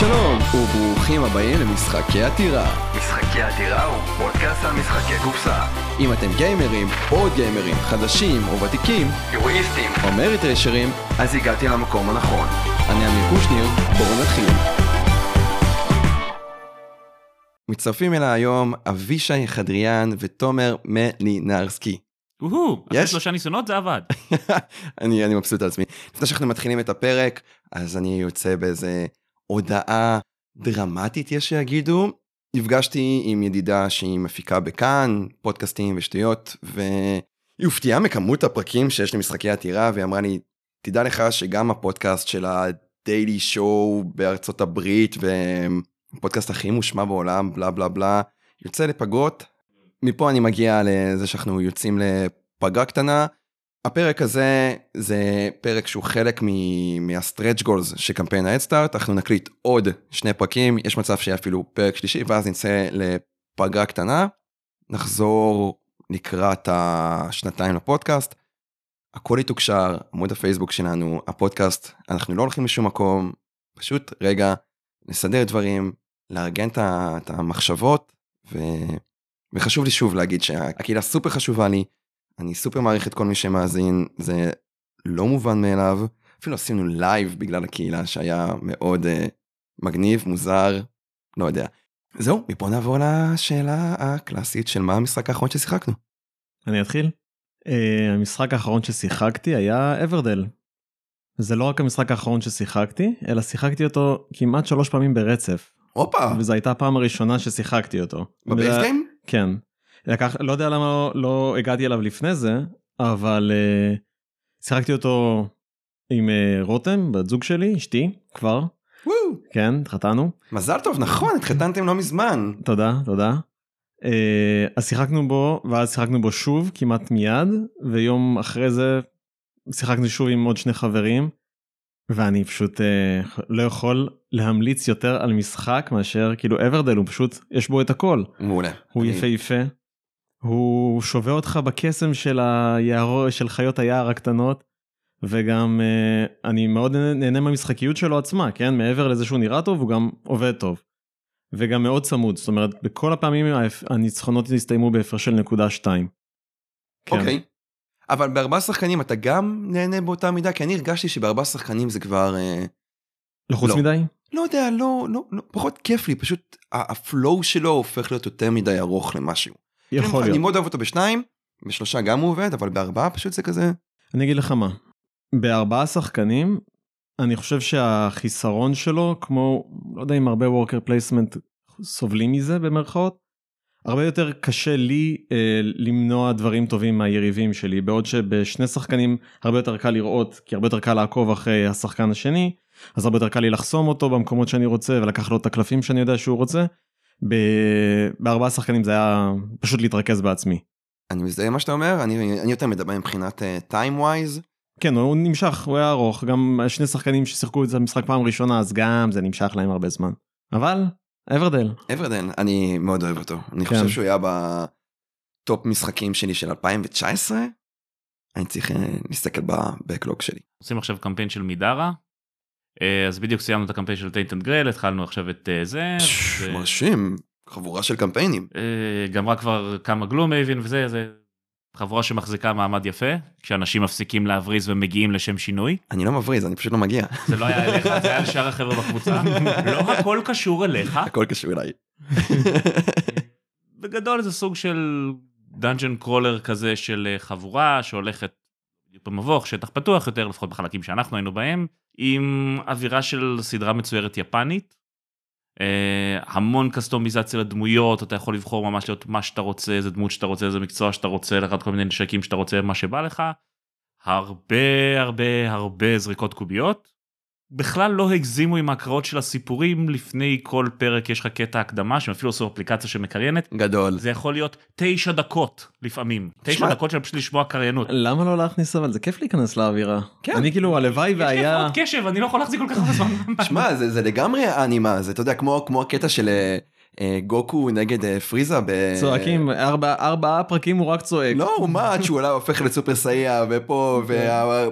שלום, וברוכים הבאים למשחקי עתירה. משחקי עתירה הוא פודקאסט על משחקי קופסה. אם אתם גיימרים, עוד גיימרים, חדשים או ותיקים, יורואיסטים. או מריטרשרים, אז הגעתי למקום הנכון. אני אמיר קושניר, בואו נתחיל. מצטרפים אליי היום אבישי חדריאן ותומר מלינרסקי. וואו, אחרי יש? שלושה ניסיונות זה עבד. אני, אני מבסוט על עצמי. לפני שאנחנו מתחילים את הפרק, אז אני יוצא באיזה הודעה דרמטית, יש שיגידו. נפגשתי עם ידידה שהיא מפיקה בכאן, פודקאסטים ושטויות, והיא הופתעה מכמות הפרקים שיש למשחקי עתירה, והיא אמרה לי, תדע לך שגם הפודקאסט של הדיילי שואו בארצות הברית, והפודקאסט הכי מושמע בעולם, בלה בלה בלה, יוצא לפגרות. מפה אני מגיע לזה שאנחנו יוצאים לפגרה קטנה. הפרק הזה זה פרק שהוא חלק מהסטרץ' גולס של קמפיין ההדסטארט, אנחנו נקליט עוד שני פרקים, יש מצב שיהיה אפילו פרק שלישי, ואז נצא לפגרה קטנה, נחזור לקראת השנתיים לפודקאסט. הכל יתוקשר, עמוד הפייסבוק שלנו, הפודקאסט, אנחנו לא הולכים לשום מקום, פשוט רגע, נסדר דברים, לארגן את המחשבות, ו... וחשוב לי שוב להגיד שהקהילה סופר חשובה לי, אני סופר מעריך את כל מי שמאזין, זה לא מובן מאליו. אפילו עשינו live בגלל הקהילה שהיה מאוד uh, מגניב, מוזר, לא יודע. זהו, מפה נעבור לשאלה הקלאסית של מה המשחק האחרון ששיחקנו. אני אתחיל? Uh, המשחק האחרון ששיחקתי היה Everdell. זה לא רק המשחק האחרון ששיחקתי, אלא שיחקתי אותו כמעט שלוש פעמים ברצף. הופה, וזו הייתה הפעם הראשונה ששיחקתי אותו. ב base וזה- game? כן. לקח, לא יודע למה לא, לא הגעתי אליו לפני זה, אבל uh, שיחקתי אותו עם uh, רותם, בת זוג שלי, אשתי, כבר, וואו, כן, התחתנו. מזל טוב, נכון, התחתנתם לא מזמן. תודה, תודה. Uh, אז שיחקנו בו, ואז שיחקנו בו שוב, כמעט מיד, ויום אחרי זה שיחקנו שוב עם עוד שני חברים, ואני פשוט uh, לא יכול להמליץ יותר על משחק מאשר כאילו אברדל, הוא פשוט, יש בו את הכל. מעולה. הוא אני- יפהפה, הוא שובה אותך בקסם של היער, של חיות היער הקטנות, וגם uh, אני מאוד נהנה- מהמשחקיות שלו עצמה, כן? מעבר לזה שהוא נראה טוב, הוא גם עובד טוב. וגם מאוד צמוד, זאת אומרת, בכל הפעמים הניצחונות הסתיימו בהפרש של נקודה שתיים. כן. אוקיי. אבל בארבעה שחקנים אתה גם נהנה באותה מידה? כי אני הרגשתי שבארבעה שחקנים זה כבר... אה, לחוץ לא. מדי? לא יודע, לא, לא, לא, פחות כיף לי, פשוט הפלואו שלו הופך להיות יותר מדי ארוך למשהו. יכול אני להיות. מאוד אוהב אותו בשניים, בשלושה גם הוא עובד, אבל בארבעה פשוט זה כזה... אני אגיד לך מה, בארבעה שחקנים, אני חושב שהחיסרון שלו, כמו, לא יודע אם הרבה worker placement סובלים מזה במרכאות, הרבה יותר קשה לי אה, למנוע דברים טובים מהיריבים שלי, בעוד שבשני שחקנים הרבה יותר קל לראות, כי הרבה יותר קל לעקוב אחרי השחקן השני, אז הרבה יותר קל לי לחסום אותו במקומות שאני רוצה ולקח לו את הקלפים שאני יודע שהוא רוצה. ב- בארבעה שחקנים זה היה פשוט להתרכז בעצמי. אני מזדהה עם מה שאתה אומר, אני, אני יותר מדבר מבחינת time uh, wise. כן, הוא נמשך, הוא היה ארוך, גם שני שחקנים ששיחקו את המשחק פעם ראשונה, אז גם זה נמשך להם הרבה זמן. אבל, Everdell, Everdell, אני מאוד אוהב אותו. אני כן. חושב שהוא היה ב top משחקים שלי של 2019. אני צריך uh, להסתכל ב backlog שלי. עושים עכשיו קמפיין של Middara. אה, אז בדיוק סיימנו את הקמפיין של Tainted Grail, התחלנו עכשיו את אה, זה. מרשים, חבורה של קמפיינים. אה, גמרה כבר כמה Gloomhaven וזה, זה חבורה שמחזיקה מעמד יפה, כשאנשים מפסיקים להבריז ומגיעים לשם שינוי. אני לא מבריז, אני פשוט לא מגיע. זה לא היה אליך, זה היה לשאר החבר'ה בקבוצה. לא הכל קשור אליך. הכל קשור אליי. בגדול זה סוג של dungeon crawler כזה של אה, חבורה שהולכת במבוך, שטח פתוח יותר, לפחות בחלקים שאנחנו היינו בהם, עם אווירה של סדרה מצוירת יפנית. אה, המון קסטומיזציה לדמויות, אתה יכול לבחור ממש להיות מה שאתה רוצה, איזה דמות שאתה רוצה, איזה מקצוע שאתה רוצה, לקחת כל מיני נשקים שאתה רוצה, מה שבא לך. הרבה הרבה הרבה זריקות קוביות. בכלל לא הגזימו עם ההקראות של הסיפורים לפני כל פרק יש לך קטע הקדמה שהם אפילו עשו אפליקציה שמקריינת גדול. זה יכול להיות תשע דקות לפעמים תשע שמע- דקות של פשוט לשמוע קריינות. למה לא להכניס אבל זה כיף להיכנס לאווירה. כן. אני כאילו הלוואי יש לי והיה הפרעות קשב אני לא יכול להחזיק כל כך הרבה זמן. שמע, זה, זה לגמרי האנימה, זה אתה יודע, כמו, כמו הקטע של אה, אה, גוקו נגד אה, פריזה ב... צועקים ארבע- ארבעה פרקים הוא רק צועק. לא, הוא מאץ', הוא הופך לסופר סייע, ופה, וה...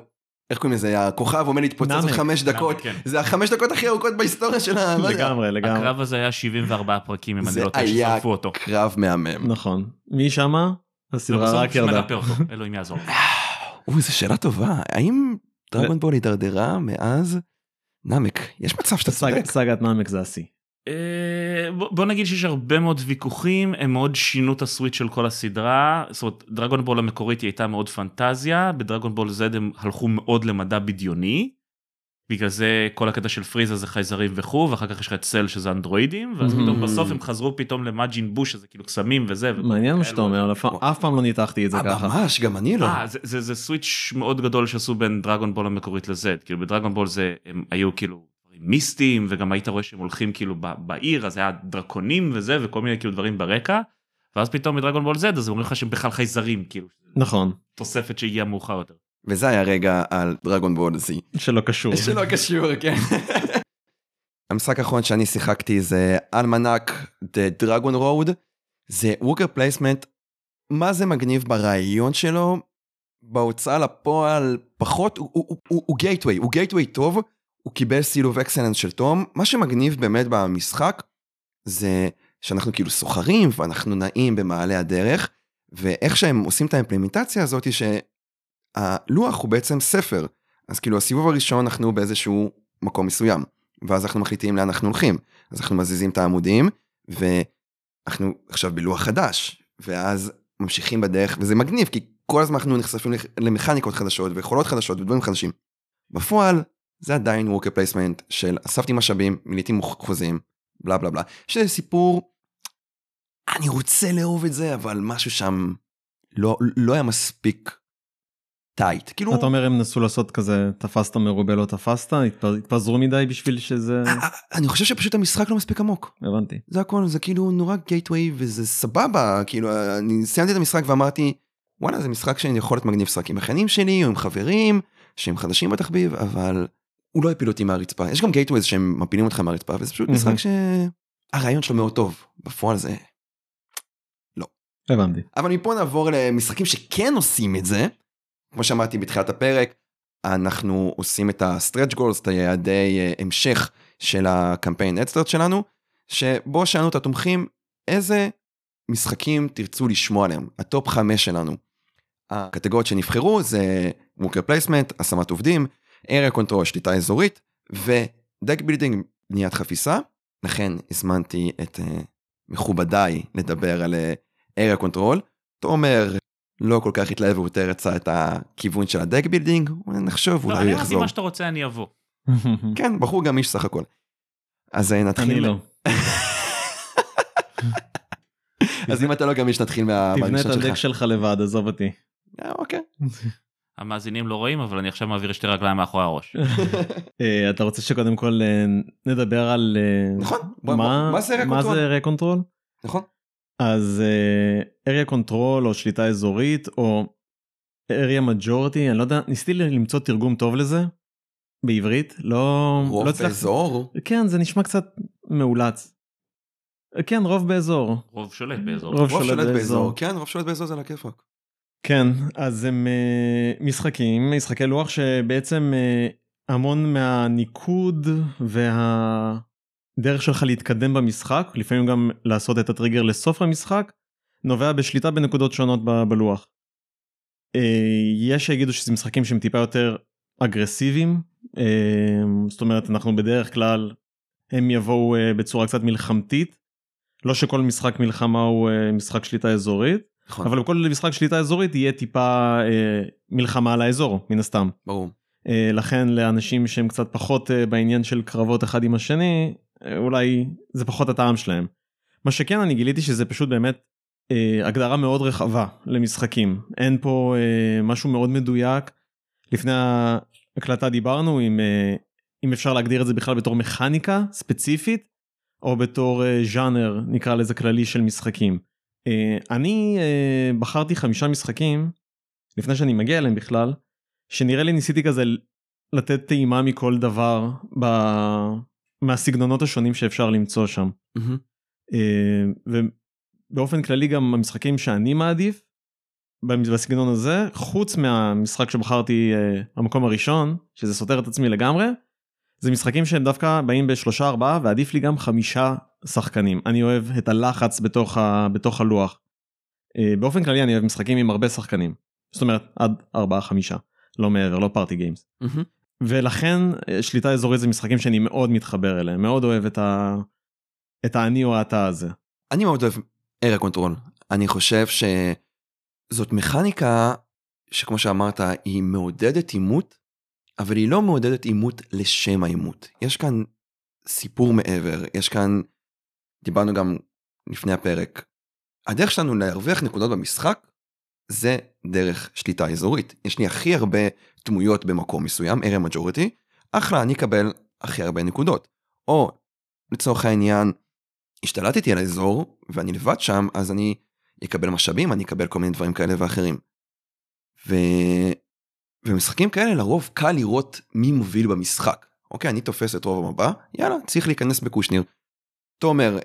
איך קוראים לזה? הכוכב עומד להתפוצץ עוד. חמש דקות. כן. זה החמש דקות הכי ארוכות בהיסטוריה של ה... לגמרי, לגמרי. הקרב הזה היה 74 פרקים, אם אני זה לא טועה, היה ששרפו אותו. קרב מהמם. נכון. מי שמה? הסדרה רק ירדה. אלוהים יעזור. אוי, זו שאלה טובה. האם דרגון בול הידרדרה מאז נאמק? יש מצב שאתה צודק. סאגת נאמק זה השיא. אה, בוא נגיד שיש הרבה מאוד ויכוחים, הם מאוד שינו את הסוויץ' של כל הסדרה. זאת אומרת, דרגון בול המקורית היא הייתה מאוד פנטזיה, בדרגון בול Z הם הלכו מאוד למדע בדיוני. בגלל זה כל הקטע של פריזה זה חייזרים וכו', ואחר כך יש לך את סל שזה אנדרואידים, ואז Mhm. פתאום בסוף הם חזרו פתאום למאג'ין בוש, שזה כאילו קסמים וזה. מעניין מה. שאתה אומר, אף- פעם לא ניתחתי את זה אה, ככה. ממש, גם אני לא. אה, זה, זה, זה סוויץ' מאוד גדול שעשו בין דרגון בול המקורית לזד, כאילו בדרגון בול זה הם היו כאילו מיסטיים וגם היית רואה שהם הולכים כאילו בעיר אז היה דרקונים וזה וכל מיני כאילו דברים ברקע. ואז פתאום מ Dragon Ball Z אז אומרים לך שהם בכלל חייזרים כאילו נכון, תוספת שהגיעה מאוחר יותר. וזה היה רגע על Dragon Ball Z. שלא קשור. שלא קשור, כן. המשחק האחרון שאני שיחקתי זה Almanac The Dragon Road. זה worker placement. מה זה מגניב ברעיון שלו? בהוצאה לפועל פחות, הוא- הוא- הוא הוא- הוא gateway, הוא gateway טוב, הוא קיבל סילוב אקסלנס של תום. מה שמגניב באמת במשחק זה שאנחנו כאילו סוחרים ואנחנו נעים במעלה הדרך, ואיך שהם עושים את האימפלימנטציה הזאת היא שהלוח הוא בעצם ספר. אז כאילו הסיבוב הראשון אנחנו באיזשהו מקום מסוים, ואז אנחנו מחליטים לאן אנחנו הולכים. אז אנחנו מזיזים את העמודים, ואנחנו עכשיו בלוח חדש, ואז ממשיכים בדרך, וזה מגניב, כי כל הזמן אנחנו נחשפים למכניקות חדשות ויכולות חדשות ודברים חדשים. בפועל, זה עדיין worker placement של אספתי משאבים, מילאתי חוזים, בלה בלה בלה. שזה סיפור, אני רוצה לאהוב את זה, אבל משהו שם לא, לא היה מספיק tight. כאילו, אתה אומר הם נסו לעשות כזה תפסת מרובה לא תפסת התפ- התפזרו מדי בשביל שזה אה, אה, אני חושב שפשוט המשחק לא מספיק עמוק. הבנתי זה הכל, זה כאילו נורא gateway וזה סבבה, כאילו אני סיימתי את המשחק ואמרתי, וואלה זה משחק שאני יכול להיות מגניב לשחק עם אחיינים שלי או עם חברים שהם חדשים בתחביב, אבל הוא לא הפיל אותי מהרצפה. יש גם גייטווייז שהם מפילים אותך מהרצפה וזה פשוט משחק. שהרעיון שלו מאוד טוב, בפועל זה... הבנתי אבל מפה נעבור למשחקים שכן עושים את זה. כמו שאמרתי בתחילת הפרק, אנחנו עושים את ה-stretch goals, את היעדי אה, המשך של הקמפיין אדסטארט שלנו, שבו שאלנו את התומכים איזה משחקים תרצו לשמוע עליהם, ה top 5 שלנו. הקטגוריות שנבחרו זה worker placement, השמת עובדים, area control, שליטה אזורית, ו deck building, בניית חפיסה. לכן הזמנתי את uh, מכובדיי לדבר על uh, area control. תומר לא כל כך התלהב, הוא יותר רצה את הכיוון של ה deck building, נחשוב לא, אולי אני הוא אמרתי יחזור. מה שאתה רוצה אני אבוא. כן, בחור גמיש סך הכל. אז אה, נתחיל. אני לא אז אם אתה לא גמיש נתחיל מה- תבנה את הדק שלך. שלך לבד עזוב אותי אה, אוקיי. המאזינים לא רואים אבל אני עכשיו מעביר שתי רגליים מאחורי הראש. אה, אתה רוצה שקודם כל אה, נדבר על אה, נכון. מה זה area control? נכון. אז area control או שליטה אזורית או area majority אני לא יודע ניסיתי למצוא תרגום טוב לזה בעברית לא רוב לא. באזור. כן זה נשמע קצת מאולץ. כן רוב באזור רוב שולט באזור. רוב רוב שולט שולט באזור. באזור. כן, רוב שולט באזור זה על הכיפאק. כן אז הם אה, משחקים משחקי לוח שבעצם אה, המון מהניקוד והדרך שלך להתקדם במשחק לפעמים גם לעשות את הטריגר לסוף המשחק נובע בשליטה בנקודות שונות ב- בלוח. אה, יש שיגידו שזה משחקים שהם טיפה יותר אגרסיביים זאת אומרת אנחנו בדרך כלל הם יבואו בצורה קצת מלחמתית לא שכל משחק מלחמה הוא משחק שליטה אזורית. נכון. אבל בכל משחק שליטה אזורית יהיה טיפה אה, מלחמה על האזור מן הסתם. ברור. אה, לכן לאנשים שהם קצת פחות אה, בעניין של קרבות אחד עם השני אה, אולי זה פחות הטעם שלהם. מה שכן אני גיליתי שזה פשוט באמת אה, הגדרה מאוד רחבה למשחקים אין פה אה, משהו מאוד מדויק. לפני ההקלטה דיברנו אם, אה, אם אפשר להגדיר את זה בכלל בתור מכניקה ספציפית או בתור אה, ז'אנר נקרא לזה כללי של משחקים. Uh, אני uh, בחרתי חמישה משחקים לפני שאני מגיע אליהם בכלל שנראה לי ניסיתי כזה לתת טעימה מכל דבר ב... מהסגנונות השונים שאפשר למצוא שם. Uh, ובאופן כללי גם המשחקים שאני מעדיף בסגנון הזה, חוץ מהמשחק שבחרתי אה, המקום הראשון, שזה סותר את עצמי לגמרי, זה משחקים שהם דווקא באים בשלושה ארבעה ועדיף לי גם חמישה שחקנים. אני אוהב את הלחץ בתוך, ה, בתוך הלוח. אה, באופן כללי אני אוהב משחקים עם הרבה שחקנים. זאת אומרת עד ארבעה חמישה, לא מעבר, לא party games. מהמם. ולכן אה, שליטה אזורית זה משחקים שאני מאוד מתחבר אליהם, מאוד אוהב את, ה... את האני או האתה הזה. אני מאוד אוהב area control. אני חושב שזאת מכניקה שכמו שאמרת היא מעודדת עימות, אבל היא לא מעודדת עימות לשם העימות. יש כאן סיפור מעבר, יש כאן, דיברנו גם לפני הפרק, הדרך שלנו להרוויח נקודות במשחק זה דרך שליטה אזורית. יש לי הכי הרבה דמויות במקום מסוים, ארה מג'וריטי, אחלה, אני אקבל הכי הרבה נקודות. או לצורך העניין, השתלטתי על האזור ואני לבד שם, אז אני אקבל משאבים, אני אקבל כל מיני דברים כאלה ואחרים. ו... ומשחקים כאלה לרוב קל לראות מי מוביל במשחק. אוקיי, אני תופס את רוב המבע, יאללה, צריך להיכנס בקושניר. תומר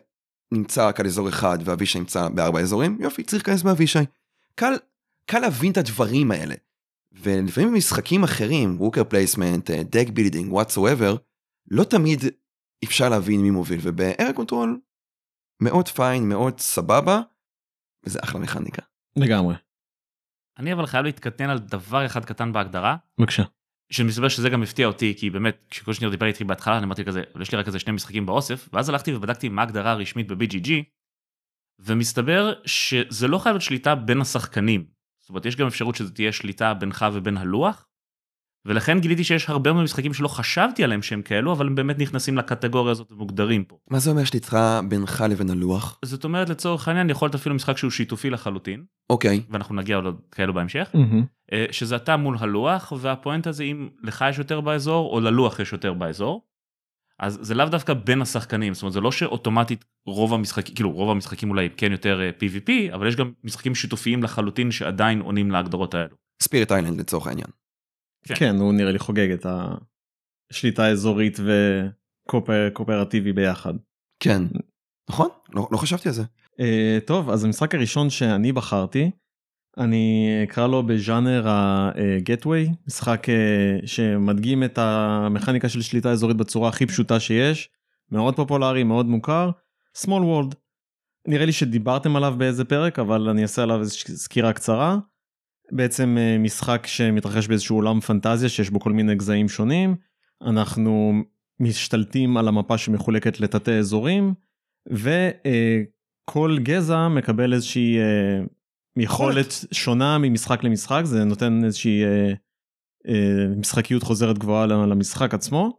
נמצא רק על אזור אחד ואבישי נמצא בארבע אזורים, יופי, צריך להיכנס באבישי. קל, קל להבין את הדברים האלה. ולפעמים במשחקים אחרים, worker placement, deck building, whatsoever, לא תמיד אפשר להבין מי מוביל, וב area control מאוד fine, מאוד סבבה, וזה אחלה מכניקה. לגמרי. אני אבל חייב להתקטנן על דבר אחד קטן בהגדרה, בבקשה. שמסתבר שזה גם הפתיע אותי, כי באמת, כשכל שניר דיבר איתי בהתחלה, אני אמרתי כזה, יש לי רק איזה שני משחקים באוסף, ואז הלכתי ובדקתי מה ההגדרה הרשמית ב-BGG, ומסתבר שזה לא חייב להיות שליטה בין השחקנים. זאת אומרת, יש גם אפשרות שזה תהיה שליטה בינך ובין הלוח, ולכן גיליתי שיש הרבה מאוד משחקים שלא חשבתי עליהם שהם כאלו, אבל הם באמת נכנסים לקטגוריה הזאת ומוגדרים פה. מה זה אומר שליטה בינך לבין הלוח? זאת אומרת, לצורך העניין, יכול להיות אפילו משחק שהוא שיתופי לחלוטין, אוקיי, ואנחנו נגיע עוד כאלו בהמשך. אה, שזה אתה מול הלוח, והפואנטה זה אם לך יש יותר באזור, או ללוח יש יותר באזור. אז זה לאו דווקא בין השחקנים, זאת אומרת זה לא שאוטומטית רוב המשחקים, כאילו רוב המשחקים אולי כן יותר אה, PvP, אבל יש גם משחקים שיתופיים לחלוטין שעדיין עונים להגדרות האלו. ספיריט איילנד לצורך העניין. כן. כן, הוא נראה לי חוגג את השליטה האזורית וקואופרטיבי ביחד. כן. נכון? לא, לא חשבתי על זה. Uh, טוב, אז המשחק הראשון שאני בחרתי, אני אקרא לו בז'אנר ה-Gateway, משחק uh, שמדגים את המכניקה של שליטה אזורית בצורה הכי פשוטה שיש, מאוד פופולרי, מאוד מוכר, Small World. נראה לי שדיברתם עליו באיזה פרק, אבל אני אעשה עליו איזושהי סקירה קצרה. בעצם אה, משחק שמתרחש באיזשהו עולם פנטזיה שיש בו כל מיני גזעים שונים. אנחנו משתלטים על המפה שמחולקת לתתי אזורים, וכל גזע מקבל איזושהי אה, יכולת שונה ממשחק למשחק, זה נותן איזושהי אה, אה, משחקיות חוזרת גבוהה למשחק עצמו.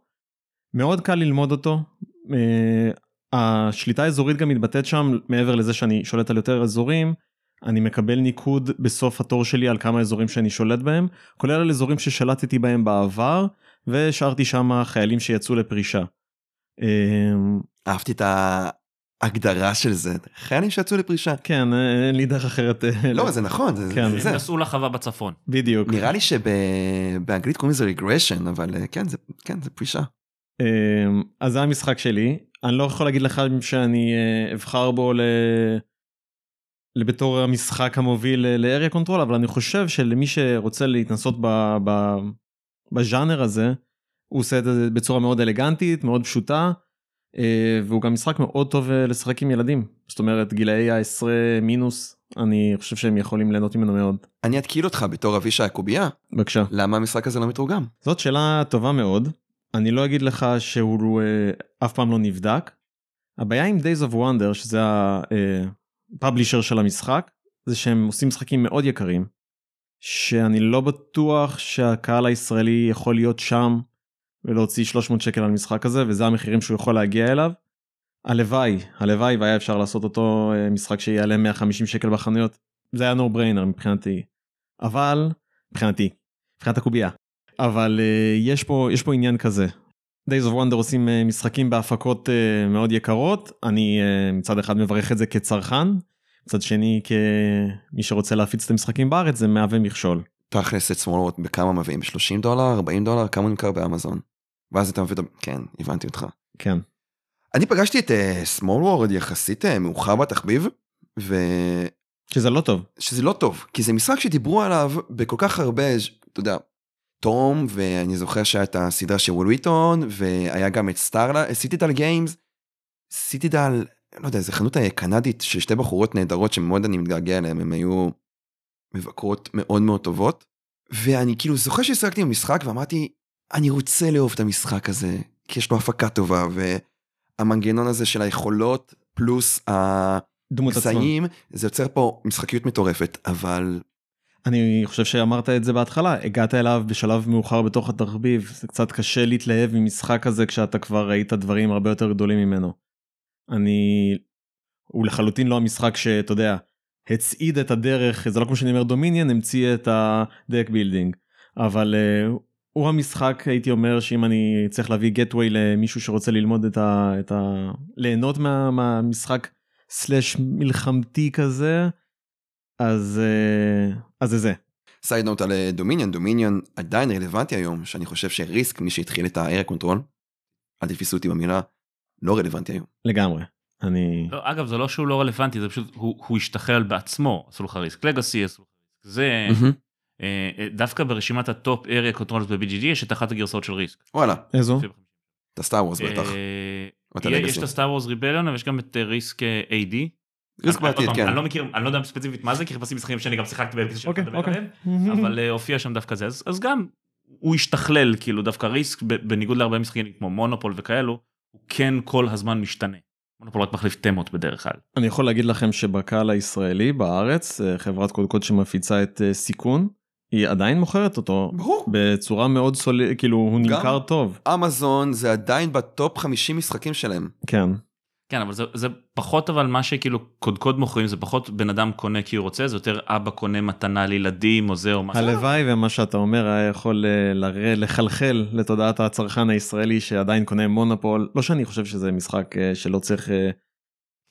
מאוד קל ללמוד אותו. אה, השליטה האזורית גם מתבטאת שם מעבר לזה שאני שולט על יותר אזורים. אני מקבל ניקוד בסוף התור שלי על כמה אזורים שאני שולט בהם, כולל על אזורים ששלטתי בהם בעבר, והשארתי שם חיילים שיצאו לפרישה. אמ, אהבתי את ההגדרה של זה. חיילים שיצאו לפרישה. כן, אין לי דרך אחרת. אה, לא, זה נכון, זה, כן. זה, נסעו לחווה בצפון. בדיוק. נראה לי שבאנגלית קוראים לזה רגרשן, אבל אה, כן, זה, כן, זה פרישה. אמ, אז זה המשחק שלי. אני לא יכול להגיד לך שאני אה, אבחר בו ל... בתור המשחק המוביל ל area control, אבל אני חושב שלמי שרוצה להתנסות ב... ב... בז'אנר הזה, הוא עושה את זה בצורה מאוד אלגנטית, מאוד פשוטה, אה, והוא גם משחק מאוד טוב אה, לשחק עם ילדים. זאת אומרת, גילאי העשרה מינוס, אני חושב שהם יכולים ליהנות ממנו מאוד. אני אתקיל אותך בתור אבישי הקובייה, בבקשה. למה המשחק הזה לא מתורגם? זאת שאלה טובה מאוד. אני לא אגיד לך שהוא אה, אף פעם לא נבדק. הבעיה עם Days of Wonder, שזה הפאבלישר של המשחק, זה שהם עושים משחקים מאוד יקרים, שאני לא בטוח שהקהל הישראלי יכול להיות שם ולהוציא 300 שקל על משחק הזה, וזה המחירים שהוא יכול להגיע אליו. הלוואי, הלוואי והיה אפשר לעשות אותו אה, משחק שיעלה 150 שקל בחנויות. זה היה no brainer מבחינתי. אבל, מבחינתי, מבחינת הקובייה. אבל uh, יש פה יש פה עניין כזה. Days of Wonder עושים uh, משחקים בהפקות uh, מאוד יקרות אני uh, מצד אחד מברך את זה כצרכן מצד שני כמי שרוצה להפיץ את המשחקים בארץ זה מהווה מכשול. תכלס את סמולוט בכמה מביאים? 30 דולר? 40 דולר? כמה נמכר באמזון? ואז אתה מביא כן, הבנתי אותך. כן. אני פגשתי את סמול uh, וורד יחסית uh, מאוחר בתחביב, שזה לא טוב. שזה לא טוב, כי זה משחק שדיברו עליו בכל כך הרבה, אתה יודע, תום, ואני זוכר שהייתה הסדרה של וויל וויטון, והיה גם את Starlit, Citadel Games, Citadel, לא יודע, זו חנות קנדית של שתי בחורות נהדרות שמאוד אני מתגעגע אליהן, הן היו מבקרות מאוד מאוד טובות, ואני כאילו זוכר ששיחקתי במשחק ואמרתי, אני רוצה לאהוב את המשחק הזה, כי יש לו הפקה טובה, והמנגנון הזה של היכולות, פלוס. הקסעים, זה יוצר פה משחקיות מטורפת, אבל אני חושב שאמרת את זה בהתחלה, הגעת אליו בשלב מאוחר בתוך התחביב, זה קצת קשה להתלהב ממשחק כזה כשאתה כבר ראית דברים הרבה יותר גדולים ממנו. אני... הוא לחלוטין לא המשחק שאתה יודע, הצעיד את הדרך, זה לא כמו שאני אומר Dominion, המציא את ה deck building, אבל uh, הוא המשחק הייתי אומר שאם אני צריך להביא gateway למישהו שרוצה ללמוד את ה... את ה... ליהנות מה, מהמשחק slash מלחמתי כזה, אז, uh, אז זה זה. side note על Dominion, Dominion עדיין רלוונטי היום, שאני חושב ש Risk, מי שהתחיל את ה-area control, אל תתפסו אותי במילה, לא רלוונטי היום. לגמרי. אני... לא, אגב, זה לא שהוא לא רלוונטי, זה פשוט, הוא, הוא השתחרר בעצמו, עשו לך Risk Legacy, עשו לך Risk זה, מהמם. אה, אה, דווקא ברשימת ה top area controls ב-BGG יש את אחת הגרסאות של Risk. וואלה, איזו? את הסטאר וורס בטח. אה, יש. את הסטאר וורס ריבליון אבל יש גם את אה, ריסק אה, AD. ריסק עוד בעתיד, כן. אני לא מכיר, אני לא יודע ספציפית מה זה, כי חיפשתי משחקים שאני גם שיחקתי בהם, אוקיי, אוקיי. עליהם, אבל אה, הופיע שם דווקא זה, אז גם הוא השתכלל, כאילו דווקא ריסק, בניגוד להרבה משחקים כמו מונופול וכאלו, הוא כן כל הזמן משתנה. מונופול רק מחליף תמות בדרך כלל. אני יכול להגיד לכם שבקהל הישראלי בארץ אה, חברת קודקוד שמפיצה את אה, סיכון היא עדיין מוכרת אותו ברור. בצורה מאוד סול... כאילו הוא? נמכר טוב אמזון זה עדיין בטופ 50 משחקים שלהם. כן כן, אבל זה, זה פחות אבל מה שכאילו קודקוד מוכרים, זה פחות בן אדם קונה כי הוא רוצה, זה יותר אבא קונה מתנה לילדים או זה או מה. הלוואי ומה שאתה אומר היה יכול אה, לרא- לחלחל לתודעת הצרכן הישראלי שעדיין קונה מונופול לא שאני חושב שזה משחק אה, שלא צריך אה,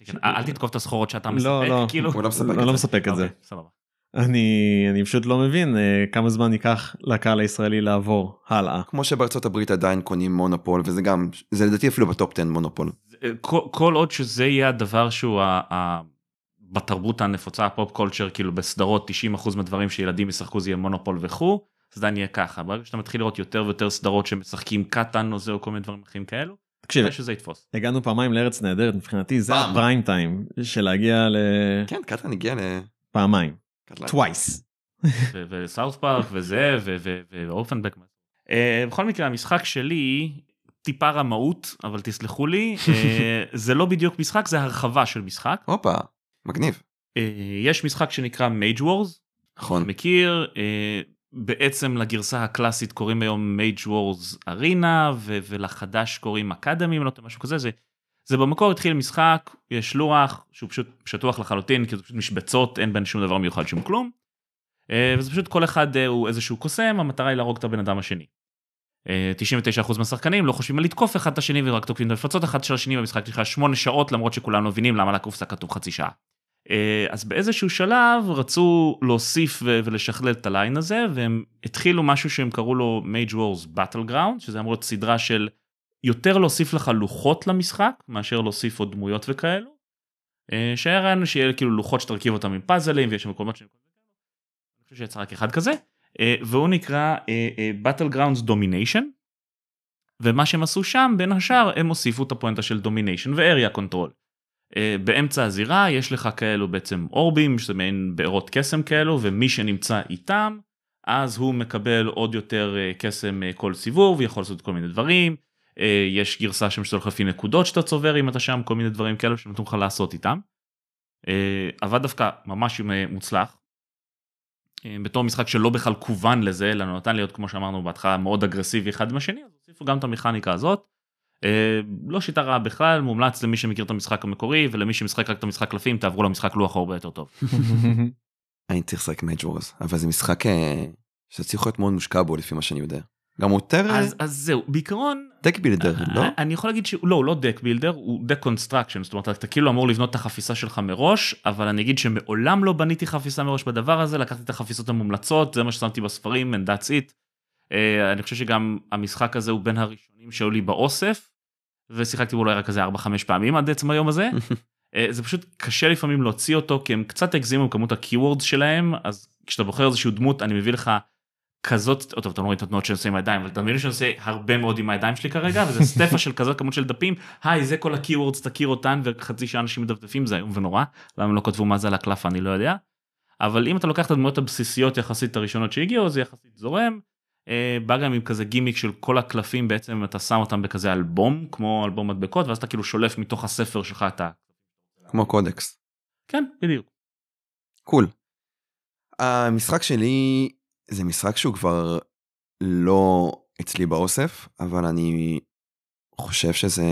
כן, אל תתקוף את הסחורות שאתה מספק, לא לא כאילו. הוא לא מספק לא, את לא זה. מספק את זה אוקיי, סבבה. אני אני פשוט לא מבין אה, כמה זמן ייקח לקהל הישראלי לעבור הלאה כמו שבארצות הברית עדיין קונים מונופול, וזה גם, זה לדעתי אפילו ב top 10 מונופול. כל, כל עוד שזה יהיה הדבר שהוא ה, ה, בתרבות הנפוצה ה pop culture כאילו בסדרות 90% מהדברים שילדים ישחקו זה יהיה מונופול וכו', אז עדיין יהיה ככה. ברגע שאתה מתחיל לראות יותר ויותר סדרות שמשחקים Catan או זה או כל מיני דברים אחרים כאלו, תקשיב שזה יתפוס. הגענו פעמיים לארץ נהדרת מבחינתי זה. הפריים טיים של להגיע כן, קטלן הגיע לפעמיים לקטלן. twice. וסאוף פארק וזה ואופנבק. אה, בכל מקרה המשחק שלי טיפה רמאות אבל תסלחו לי אה, זה לא בדיוק משחק זה הרחבה של משחק הופה, מגניב. אה, יש משחק שנקרא Mage Wars נכון. מכיר אה, בעצם לגרסה הקלאסית קוראים היום Mage Wars Arena ולחדש קוראים Academy אם לא טועה, משהו כזה זה. זה במקור התחיל משחק יש לוח שהוא פשוט שטוח לחלוטין כי זה פשוט משבצות אין בין שום דבר מיוחד שום כלום. וזה פשוט כל אחד הוא איזשהו קוסם המטרה היא להרוג את הבן אדם השני. אה, 99% מהשחקנים לא חושבים על לתקוף אחד את השני ורק תוקפים את המפלצות אחד של השני במשחק שלך 8 שעות למרות שכולם לא מבינים למה על הקופסה כתוב חצי שעה. אה, אז באיזשהו שלב רצו להוסיף ולשכלל את הליין הזה והם התחילו משהו שהם קראו לו Mage Wars Battleground שזה אמור להיות סדרה של יותר להוסיף לך לוחות למשחק מאשר להוסיף עוד דמויות וכאלו. אה, שהיה רעיון שיהיה כאילו לוחות שתרכיב אותם עם פאזלים ויש שם מקומות שיצא רק אחד כזה והוא נקרא אה, אה, Battlegrounds Domination. ומה שהם עשו שם בין השאר הם הוסיפו את הפואנטה של Domination ו-Area Control. אה, באמצע הזירה יש לך כאלו בעצם אורבים שזה מעין בארות קסם כאלו ומי שנמצא איתם אז הוא מקבל עוד יותר אה, קסם אה, כל סיבוב יכול לעשות כל מיני דברים אה, יש גרסה שמשתלך לפי נקודות שאתה צובר אם אתה שם כל מיני דברים כאלו שנותנים לך לעשות איתם. אה, עבד דווקא ממש אה, מוצלח. אה, בתור משחק שלא בכלל כוון לזה אלא נתן להיות כמו שאמרנו בהתחלה מאוד אגרסיבי אחד עם השני אז הוסיפו גם את המכניקה הזאת. אה, לא שיטה רעה בכלל מומלץ למי שמכיר את המשחק המקורי ולמי שמשחק רק את המשחק קלפים תעברו למשחק לוח הרבה יותר טוב. אני צריך לשחק Mage Wars, אבל זה משחק אה, שצריך להיות מאוד מושקע בו לפי מה שאני יודע. גם הוא יותר אז אז זהו בעיקרון deck builder, לא? אני יכול להגיד שהוא לא הוא לא deck builder הוא deck construction זאת אומרת אתה כאילו אמור לבנות את החפיסה שלך מראש אבל אני אגיד שמעולם לא בניתי חפיסה מראש בדבר הזה לקחתי את החפיסות המומלצות זה מה ששמתי בספרים and that's it. אה, אני חושב שגם המשחק הזה הוא בין הראשונים שהיו לי באוסף ושיחקתי אולי רק איזה 4-5 פעמים עד עצם היום הזה. אה, זה פשוט קשה לפעמים להוציא אותו כי הם קצת הגזימו עם כמות ה-keywords שלהם אז כשאתה בוחר איזשהו דמות אני מביא לך כזאת טוב אתם לא רואים את התנועות שאני עושה עם הידיים אבל אתה מבין שאני עושה הרבה מאוד עם הידיים שלי כרגע וזה סטפה של כזאת כמות של דפים היי זה כל ה-keywords תכיר אותן וחצי שעה אנשים מדפדפים זה איום ונורא למה הם לא כתבו מה זה על הקלף אני לא יודע. אבל אם אתה לוקח את הדמויות הבסיסיות יחסית הראשונות שהגיעו זה יחסית זורם. אה, בא גם עם כזה גימיק של כל הקלפים בעצם אתה שם אותם בכזה אלבום כמו אלבום מדבקות ואז אתה כאילו שולף מתוך הספר שלך את ה... כמו קודקס. כן בדיוק. cool. המשחק שלי זה משחק שהוא כבר לא אצלי באוסף, אבל אני חושב שזה...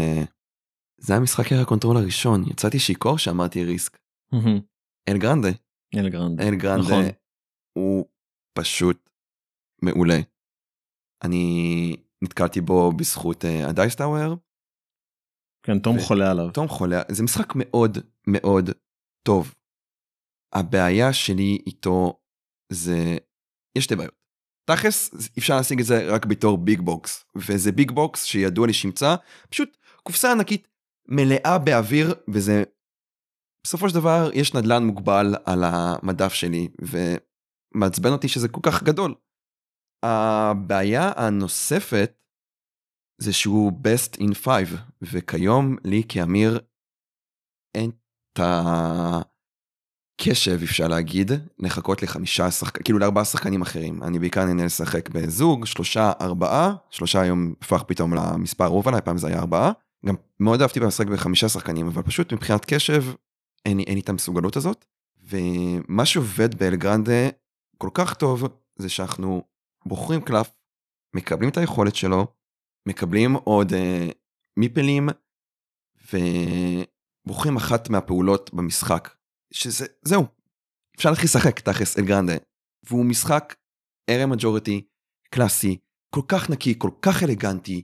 זה המשחק ה control הראשון, יצאתי שיכור שאמרתי Risk. El Grande. El Grande. El Grande נכון. הוא פשוט מעולה. אני נתקלתי בו בזכות אה, ה Dice Tower. כן, תום ו- חולה עליו. תום חולה, זה משחק מאוד מאוד טוב. הבעיה שלי איתו זה, יש שתי בעיות. תכלס אפשר להשיג את זה רק בתור big box, וזה big box שידוע לי שימצא, פשוט קופסה ענקית מלאה באוויר, וזה, בסופו של דבר יש נדלן מוגבל על המדף שלי, ומעצבן אותי שזה כל כך גדול. הבעיה הנוספת זה שהוא best in 5 וכיום לי כאמיר אין את הקשב אפשר להגיד לחכות לחמישה שחקנים כאילו לארבעה שחקנים אחרים. אני בעיקר נהנה לשחק בזוג שלושה ארבעה שלושה היום הפך פתאום למספר אהוב עליי פעם זה היה ארבעה. גם מאוד אהבתי לשחק בחמישה שחקנים אבל פשוט מבחינת קשב אין אין לי את המסוגלות הזאת. ומה שעובד באלגרנדה כל כך טוב זה שאנחנו בוחרים קלף מקבלים את היכולת שלו מקבלים עוד אה, מיפלים ובוחרים אחת מהפעולות במשחק שזה זהו אפשר להתחיל לשחק תכלס אל גרנדה והוא משחק ארה מג'ורטי קלאסי כל כך נקי כל כך אלגנטי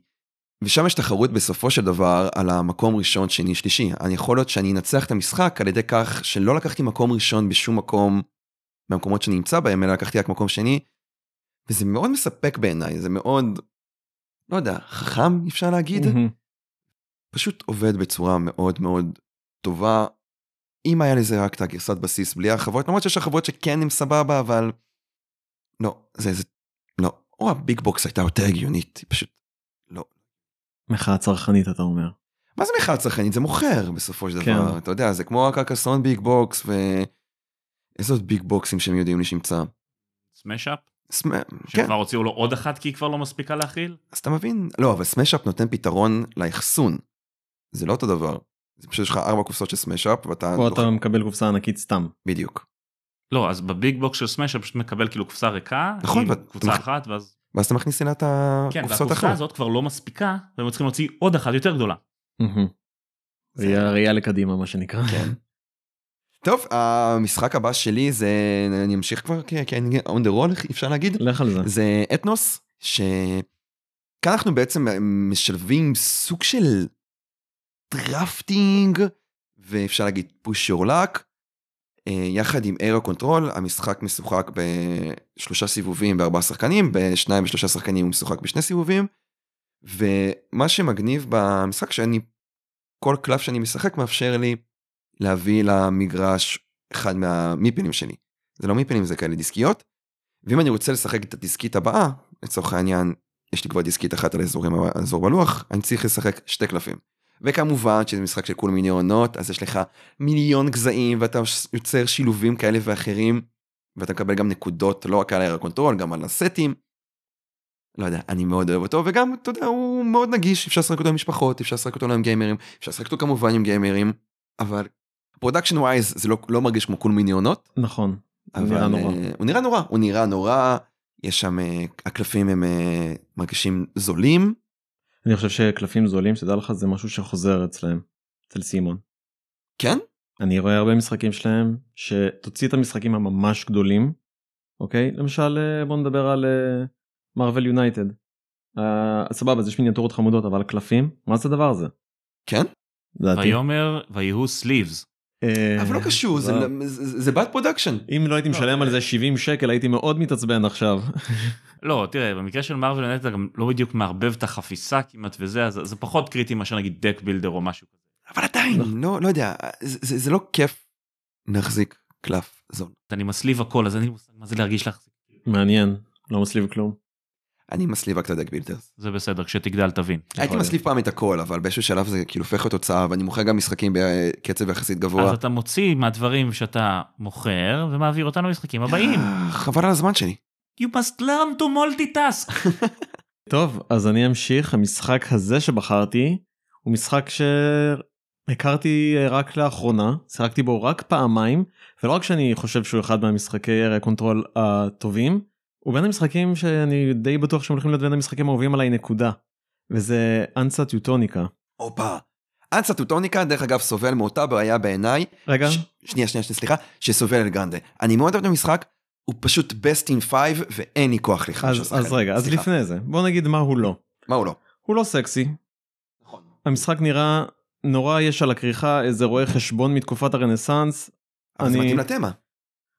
ושם יש תחרות בסופו של דבר על המקום ראשון שני שלישי אני יכול להיות שאני אנצח את המשחק על ידי כך שלא לקחתי מקום ראשון בשום מקום מהמקומות שאני נמצא בהם אלא לקחתי רק מקום שני וזה מאוד מספק בעיניי זה מאוד לא יודע, חכם אפשר להגיד, מהמם. פשוט עובד בצורה מאוד מאוד טובה. אם היה לזה רק את הגרסת בסיס בלי הרחבות, למרות שיש הרחבות שכן הם סבבה, אבל לא, זה, זה, לא. או ה big box הייתה יותר הגיונית, היא פשוט, לא. מחאה צרכנית אתה אומר. מה זה מחאה צרכנית? זה מוכר בסופו של כן. דבר, אתה יודע, זה כמו ה Carcassonne big box, ואיזה עוד big box ים שהם יודעים לי שימצא. Smash Up סמ... כן, שכבר הוציאו לו עוד אחת כי היא כבר לא מספיקה להכיל. אז אתה מבין, לא, אבל Smash Up נותן פתרון לאחסון. זה לא אותו דבר. זה פשוט יש לך ארבע קופסאות של Smash Up, ואתה... פה אתה מקבל קופסה ענקית סתם. בדיוק. לא אז ב big box של Smash אתה פשוט מקבל כאילו קופסה ריקה. נכון, קבוצה אתה- אחת ואז. ואז אתה מכניס אליה את כן הקופסאות האחרות. הזאת כבר לא מספיקה והם צריכים להוציא עוד אחת יותר גדולה. ראייה לקדימה מה שנקרא. כן. טוב, המשחק הבא שלי זה, אני אמשיך כבר, כן, כן, on the roll, אפשר להגיד? לך על זה. זה Ethnos, שכאן אנחנו בעצם משלבים סוג של drafting, ואפשר להגיד your luck, אה, יחד עם area control, המשחק משוחק בשלושה סיבובים בארבעה שחקנים, בשניים ושלושה שחקנים הוא משוחק בשני סיבובים, ומה שמגניב במשחק שאני, כל קלף שאני משחק מאפשר לי להביא למגרש אחד מהמיפלים שלי. זה לא מיפלים, זה כאלה דיסקיות. ואם אני רוצה לשחק את הדיסקית הבאה, לצורך העניין, יש לי כבר דיסקית אחת על אזורים, אזור בלוח, אני צריך לשחק שתי קלפים. וכמובן שזה משחק של Cool Mini Or Not, אז יש לך מיליון גזעים ואתה יוצר שילובים כאלה ואחרים, ואתה מקבל גם נקודות לא רק על ה area control, גם על הסטים. לא יודע, אני מאוד אוהב אותו, וגם, אתה יודע, הוא מאוד נגיש, אפשר לשחק אותו עם משפחות, אפשר לשחק אותו עם גיימרים, אפשר לשחק אותו כמובן עם גיימרים, אבל production wise זה לא, לא מרגיש כמו Cool Mini Or Not, נכון. הוא אבל נראה נורא. אה, הוא נראה נורא, הוא נראה נורא, יש שם, אה, הקלפים הם אה, מרגישים זולים, אני חושב שקלפים זולים שתדע לך זה משהו שחוזר אצלם. אצל CMON. כן? אני רואה הרבה משחקים שלהם שתוציא את המשחקים הממש גדולים. אוקיי למשל אה, בוא נדבר על Marvel United. סבבה אז יש מיניאטורות חמודות אבל קלפים מה זה הדבר הזה. כן? ויאמר ויהיו sleeves. אה, אבל לא קשור, זה, לא. זה, זה bad production. אם לא הייתי משלם על זה 70 שקל הייתי מאוד מתעצבן עכשיו. לא תראה במקרה של Marvel United אתה גם לא בדיוק מערבב את החפיסה כמעט וזה אז זה פחות קריטי מאשר נגיד deck builder או משהו כזה. אבל עדיין, לא, לא יודע, זה, זה, זה לא כיף להחזיק קלף זול. אני מסליב הכל, אז אין לי מושג מה זה להרגיש לך. מעניין, לא מסליב כלום. אני מסליב רק את ה deck builders. זה בסדר, כשתגדל תבין. הייתי. מסליב פעם את הכל, אבל באיזשהו שלב זה כאילו הופך להיות הוצאה, ואני מוכר גם משחקים בקצב יחסית אז גבוה. אתה מוציא מהדברים שאתה מוכר ומעביר אותנו למשחקים הבאים. חבל על הזמן שלי. You must learn to multitask. טוב, אז אני אמשיך. המשחק הזה שבחרתי הוא משחק שהכרתי רק לאחרונה, שיחקתי בו רק פעמיים, ולא רק שאני חושב שהוא אחד מהמשחקי control הטובים, הוא בין המשחקים שאני די בטוח שהם הולכים להיות בין המשחקים האהובים עליי נקודה. וזה אנסה טיוטוניקה. הופה. אנסה טוטוניקה, דרך אגב, סובל מאותה בעיה בעיניי. רגע, ש- שנייה, שנייה, שנייה, סליחה, שסובל El Grande. אני מאוד אוהב את המשחק, הוא פשוט best in 5 ואין לי כוח לחמש אז, אז רגע, אז סליחה. לפני זה, בוא נגיד מה הוא לא. מה הוא לא? הוא לא סקסי, נכון. המשחק נראה נורא יש על הכריכה, איזה רואה חשבון מתקופת הרנסאנס. אבל זה אני- מתאים לתמה.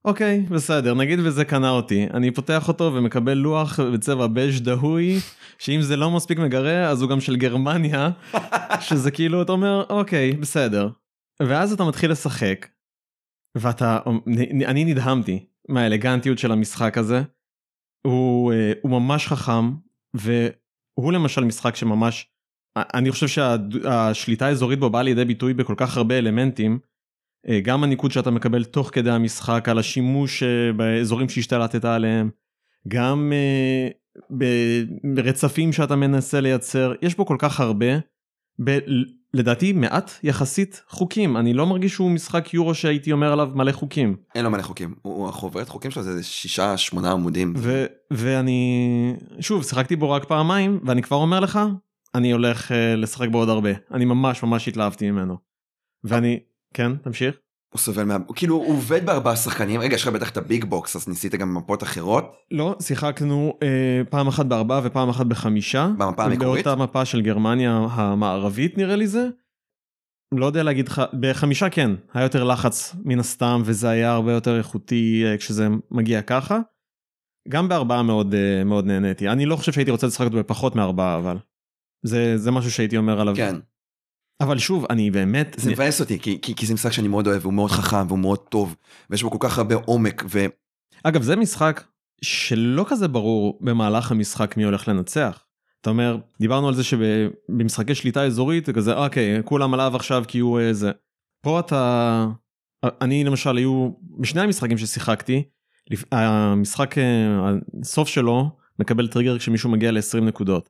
אוקיי, בסדר, נגיד וזה קנה אותי. אני פותח אותו ומקבל לוח בצבע בז' דהוי, שאם זה לא מספיק מגרה, אז הוא גם של גרמניה, שזה כאילו, אתה אומר, אוקיי, בסדר. ואז אתה מתחיל לשחק, ואתה, אני נדהמתי מהאלגנטיות של המשחק הזה. הוא, אה, הוא ממש חכם, והוא למשל משחק שממש, אני חושב שהשליטה האזורית בו באה לידי ביטוי בכל כך הרבה אלמנטים. אה, גם הניקוד שאתה מקבל תוך כדי המשחק על השימוש אה, באזורים שהשתלטת עליהם, גם ברצפים שאתה מנסה לייצר, יש בו כל כך הרבה, ב- לדעתי מעט יחסית חוקים, אני לא מרגיש שהוא משחק יורו שהייתי אומר עליו מלא חוקים. אין לו מלא חוקים. הוא החוברת חוקים שלו זה שישה, שמונה עמודים. ו- ואני, שוב, שיחקתי בו רק פעמיים, ואני כבר אומר לך, אני הולך אה, לשחק בו עוד הרבה. אני ממש ממש התלהבתי ממנו. ואני, כן, תמשיך. הוא סובל מה... כאילו, הוא עובד בארבעה שחקנים. רגע, יש לך בטח את ה big box, אז ניסית גם מפות אחרות. לא, שיחקנו אה, פעם אחת בארבעה ופעם אחת בחמישה. במפה המקורית? באותה מפה של גרמניה המערבית נראה לי זה. לא יודע להגיד לך, בחמישה כן, היה יותר לחץ מן הסתם וזה היה הרבה יותר איכותי אה, כשזה מגיע ככה. גם בארבעה מאוד, אה, מאוד נהניתי. אני לא חושב שהייתי רוצה לשחק בפחות מארבעה אבל. זה, זה משהו שהייתי אומר עליו. כן. אבל שוב, אני באמת... זה מבאס אותי, כי, כי, כי זה משחק שאני מאוד אוהב, והוא מאוד חכם, והוא מאוד טוב, ויש בו כל כך הרבה עומק, ו... אגב, זה משחק שלא כזה ברור במהלך המשחק מי הולך לנצח. אתה אומר, דיברנו על זה שבמשחקי שליטה אזורית, זה כזה, אוקיי, כולם עליו עכשיו כי הוא איזה. פה אתה... אני למשל, היו, בשני המשחקים ששיחקתי, המשחק, אה, הסוף שלו מקבל טריגר כשמישהו מגיע ל-20 נקודות.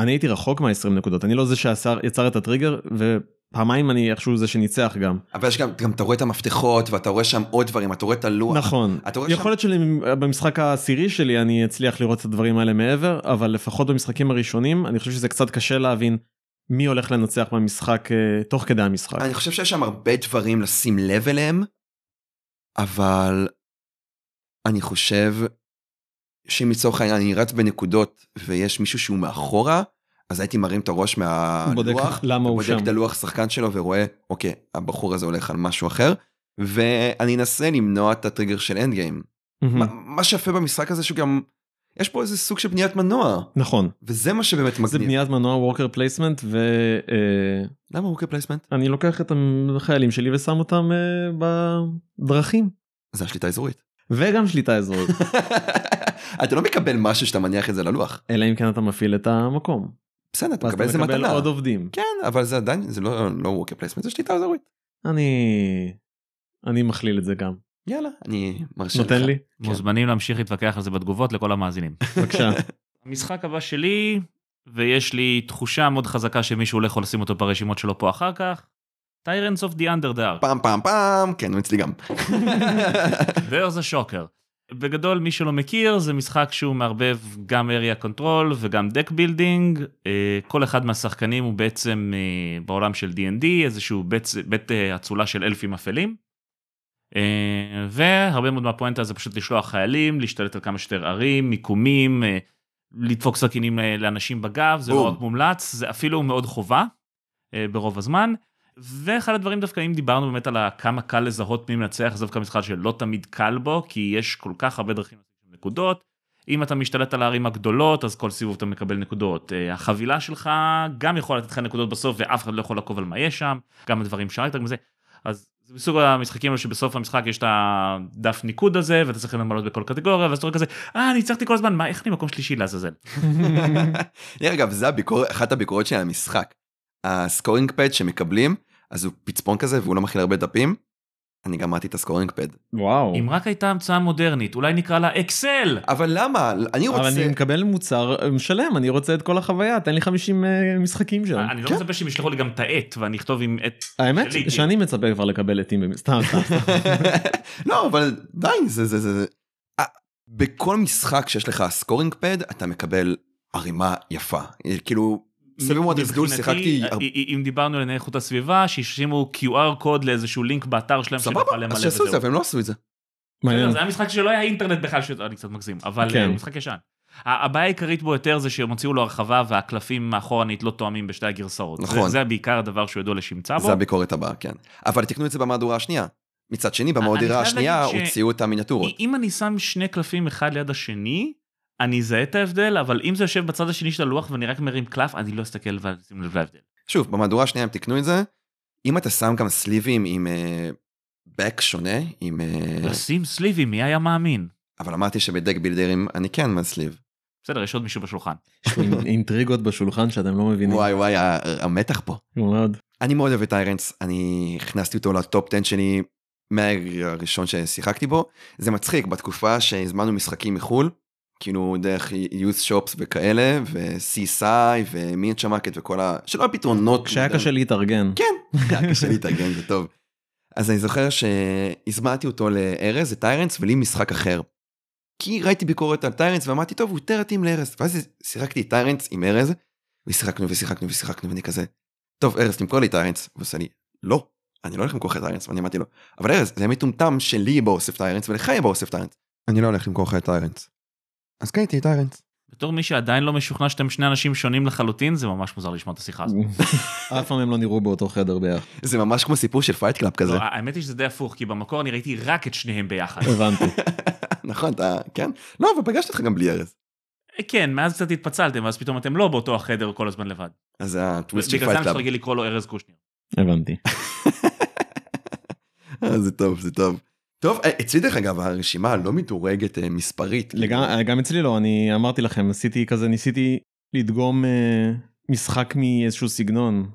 אני הייתי רחוק מה-20 נקודות, אני לא זה שיצר את הטריגר, ופעמיים אני איכשהו זה שניצח גם. אבל יש גם, גם אתה רואה את המפתחות, ואתה רואה שם עוד דברים, אתה רואה את הלוח. נכון, יכול להיות שבמשחק העשירי שלי אני אצליח לראות את הדברים האלה מעבר, אבל לפחות במשחקים הראשונים אני חושב שזה קצת קשה להבין מי הולך לנצח במשחק אה, תוך כדי המשחק. אני חושב שיש שם הרבה דברים לשים לב אליהם, אבל אני חושב שאם לצורך העניין אני רץ בנקודות ויש מישהו שהוא מאחורה, אז הייתי מרים את הראש בודק מהלוח, למה הוא בודק שם. את הלוח שחקן שלו ורואה, אוקיי, הבחור הזה הולך על משהו אחר, ואני אנסה למנוע את הטריגר של end game. מה- מה שיפה במשחק הזה שהוא גם, יש פה איזה סוג של בניית מנוע, נכון, וזה מה שבאמת זה מגניב. בניית מנוע worker placement למה worker placement? ואני לוקח את החיילים שלי ושם אותם אה, בדרכים. זה השליטה האזורית. וגם שליטה אזורית, אתה לא מקבל משהו שאתה מניח את זה ללוח. אלא אם כן אתה מפעיל את המקום. בסדר, אתה מקבל איזה אתה מקבל מתנה. עוד עובדים. כן, אבל זה עדיין, זה לא לא worker placement, זה שליטה אזורית. אני... אני מכליל את זה גם. יאללה, אני מרשה לך. נותן לי? מוזמנים להמשיך להתווכח על זה בתגובות לכל המאזינים. בבקשה. המשחק הבא שלי, ויש לי תחושה מאוד חזקה שמישהו הולך לשים אותו ברשימות שלו פה אחר כך, טיירנס אוף די אנדרדארק. פעם פעם פעם, כן, הוא אצלי גם. There's a shocker. בגדול מי שלא מכיר זה משחק שהוא מערבב גם area control וגם deck building אה, כל אחד מהשחקנים הוא בעצם אה, בעולם של D&D איזשהו בית, בית אה, אצולה של אלפים אפלים. והרבה מאוד מהפואנטה זה פשוט לשלוח חיילים להשתלט על כמה שיותר ערים מיקומים לדפוק סכינים לאנשים בגב זה לא. רק מומלץ זה אפילו מאוד חובה ברוב הזמן. ואחד הדברים דווקא אם דיברנו באמת על כמה קל לזהות מי מנצח זה דווקא משחק שלא תמיד קל בו כי יש כל כך הרבה דרכים נקודות. אם אתה משתלט על הערים הגדולות, אז כל סיבוב אתה מקבל נקודות. אה, החבילה שלך גם יכולה לתת לך נקודות בסוף, ואף אחד לא יכול לעקוב על מה יש שם, גם הדברים שאלת וזה. אז זה מסוג המשחקים האלה שבסוף המשחק יש את הדף ניקוד הזה, ואתה צריך למלות בכל קטגוריה, ואז אתה רואה כזה, אה, אני הצלחתי כל הזמן, מה, איך אני מקום שלישי לעזאזל? אגב, זה אחת הביקורות של המשחק. הסקורינג פד שמקבלים, אז הוא פצפון כזה והוא לא מכיל הרבה דפים. אני גמרתי את הסקורינג פד. וואו. אם רק הייתה המצאה מודרנית, אולי נקרא לה אקסל! אבל למה? אני אבל רוצה... אני מקבל מוצר אה, שלם, אני רוצה את כל החוויה, תן לי 50 אה, משחקים שם. אני לא כן. מצפה שהם ישלחו לי גם את העט, ואני אכתוב עם עט האמת שלי, שאני מצפה כבר לקבל עטים, במ- סתם, סתם. סתם. לא, אבל די, זה זה זה. אה, בכל משחק שיש לך סקורינג פד, אתה מקבל ערימה יפה. אה, כאילו, סביר מאוד מבחינתי, שיחקתי... אה, אם דיברנו על ענייני איכות הסביבה, שישימו QR קוד לאיזשהו לינק באתר שלהם שנוכל סבבה, אז שיעשו את זה. אבל הם לא עשו את זה. מעניין. זה היה משחק שלא היה אינטרנט בכלל, ש- אני קצת מגזים, אבל כן. אה, משחק ישן. הבעיה העיקרית בו יותר זה שהם הוציאו לו הרחבה והקלפים מאחורנית לא תואמים בשתי הגרסאות. נכון. זה- זה בעיקר הדבר שהוא ידוע לשמצה בו. זה הביקורת הבאה, כן. אבל תקנו את זה במהדורה השנייה. מצד שני, במהדורה השנייה הוציאו את המיניאטורות. אם אני שם שני קלפים אחד ליד השני, אני אזהה את ההבדל, אבל אם זה יושב בצד השני של הלוח ואני רק מרים קלף, אני לא אסתכל ואשים לב להבדל. שוב, במהדורה השנייה הם תקנו את זה. אם אתה שם גם סליבים עם בק שונה, עם... אה, לשים סליבים, מי היה מאמין? אבל אמרתי שבדק בילדרים אני כן מסליב. בסדר, יש עוד מישהו בשולחן. יש לי אינטריגות בשולחן שאתם לא מבינים. וואי וואי, המתח פה. מאוד. אני מאוד אוהב את Tyrants, אני הכנסתי אותו ל top 10 שלי מהראשון ששיחקתי בו. זה מצחיק, בתקופה שהזמנו משחקים מחול, כאילו דרך youth shops וכאלה, ו-CSI ו Miniature Market וכל ה... שלל הפתרונות. כשהיה קשה להתארגן. כן, היה קשה להתארגן, זה טוב. אז אני זוכר שהזמנתי אותו לארז, את Tyrants, ולי משחק אחר. כי ראיתי ביקורת על Tyrants ואמרתי, טוב, הוא יותר מתאים לארז. ואז שיחקתי את Tyrants עם ארז, ושיחקנו ושיחקנו ושיחקנו, ואני כזה, טוב, ארז, תמכור לי Tyrants. והוא עושה לי, לא, אני לא הולך למכור לך Tyrants. ואני אמרתי לו, אבל ארז, זה מטומטם שלי באוסף Tyrants, ולך יהיה באוסף Tyrants. אני לא הולך למכור לך את Tyrants. אז קניתי Tyrants. בתור מי שעדיין לא משוכנע שאתם שני אנשים שונים לחלוטין, זה ממש מוזר לשמוע את השיחה הזאת. אף פעם הם לא נראו באותו חדר ביחד. זה ממש כמו סיפור של Fight Club כזה. לא, האמת היא שזה די הפוך, כי במקור אני ראיתי רק את שניהם ביחד. הבנתי. נכון, אתה, כן? לא, אבל פגשתי אותך גם בלי ארז. כן, מאז קצת התפצלתם, ואז פתאום אתם לא באותו החדר כל הזמן לבד. אז זה הטוויסט של בגלל זה Fight אני. רגיל לקרוא לו ארז קושניר. הבנתי. אה, זה טוב, זה טוב. טוב, אה, אצלי דרך אגב הרשימה הלא מדורגת אה, מספרית. לגמרי, גם אצלי לא, אני אמרתי לכם, עשיתי כזה, ניסיתי לדגום אה, משחק מאיזשהו סגנון.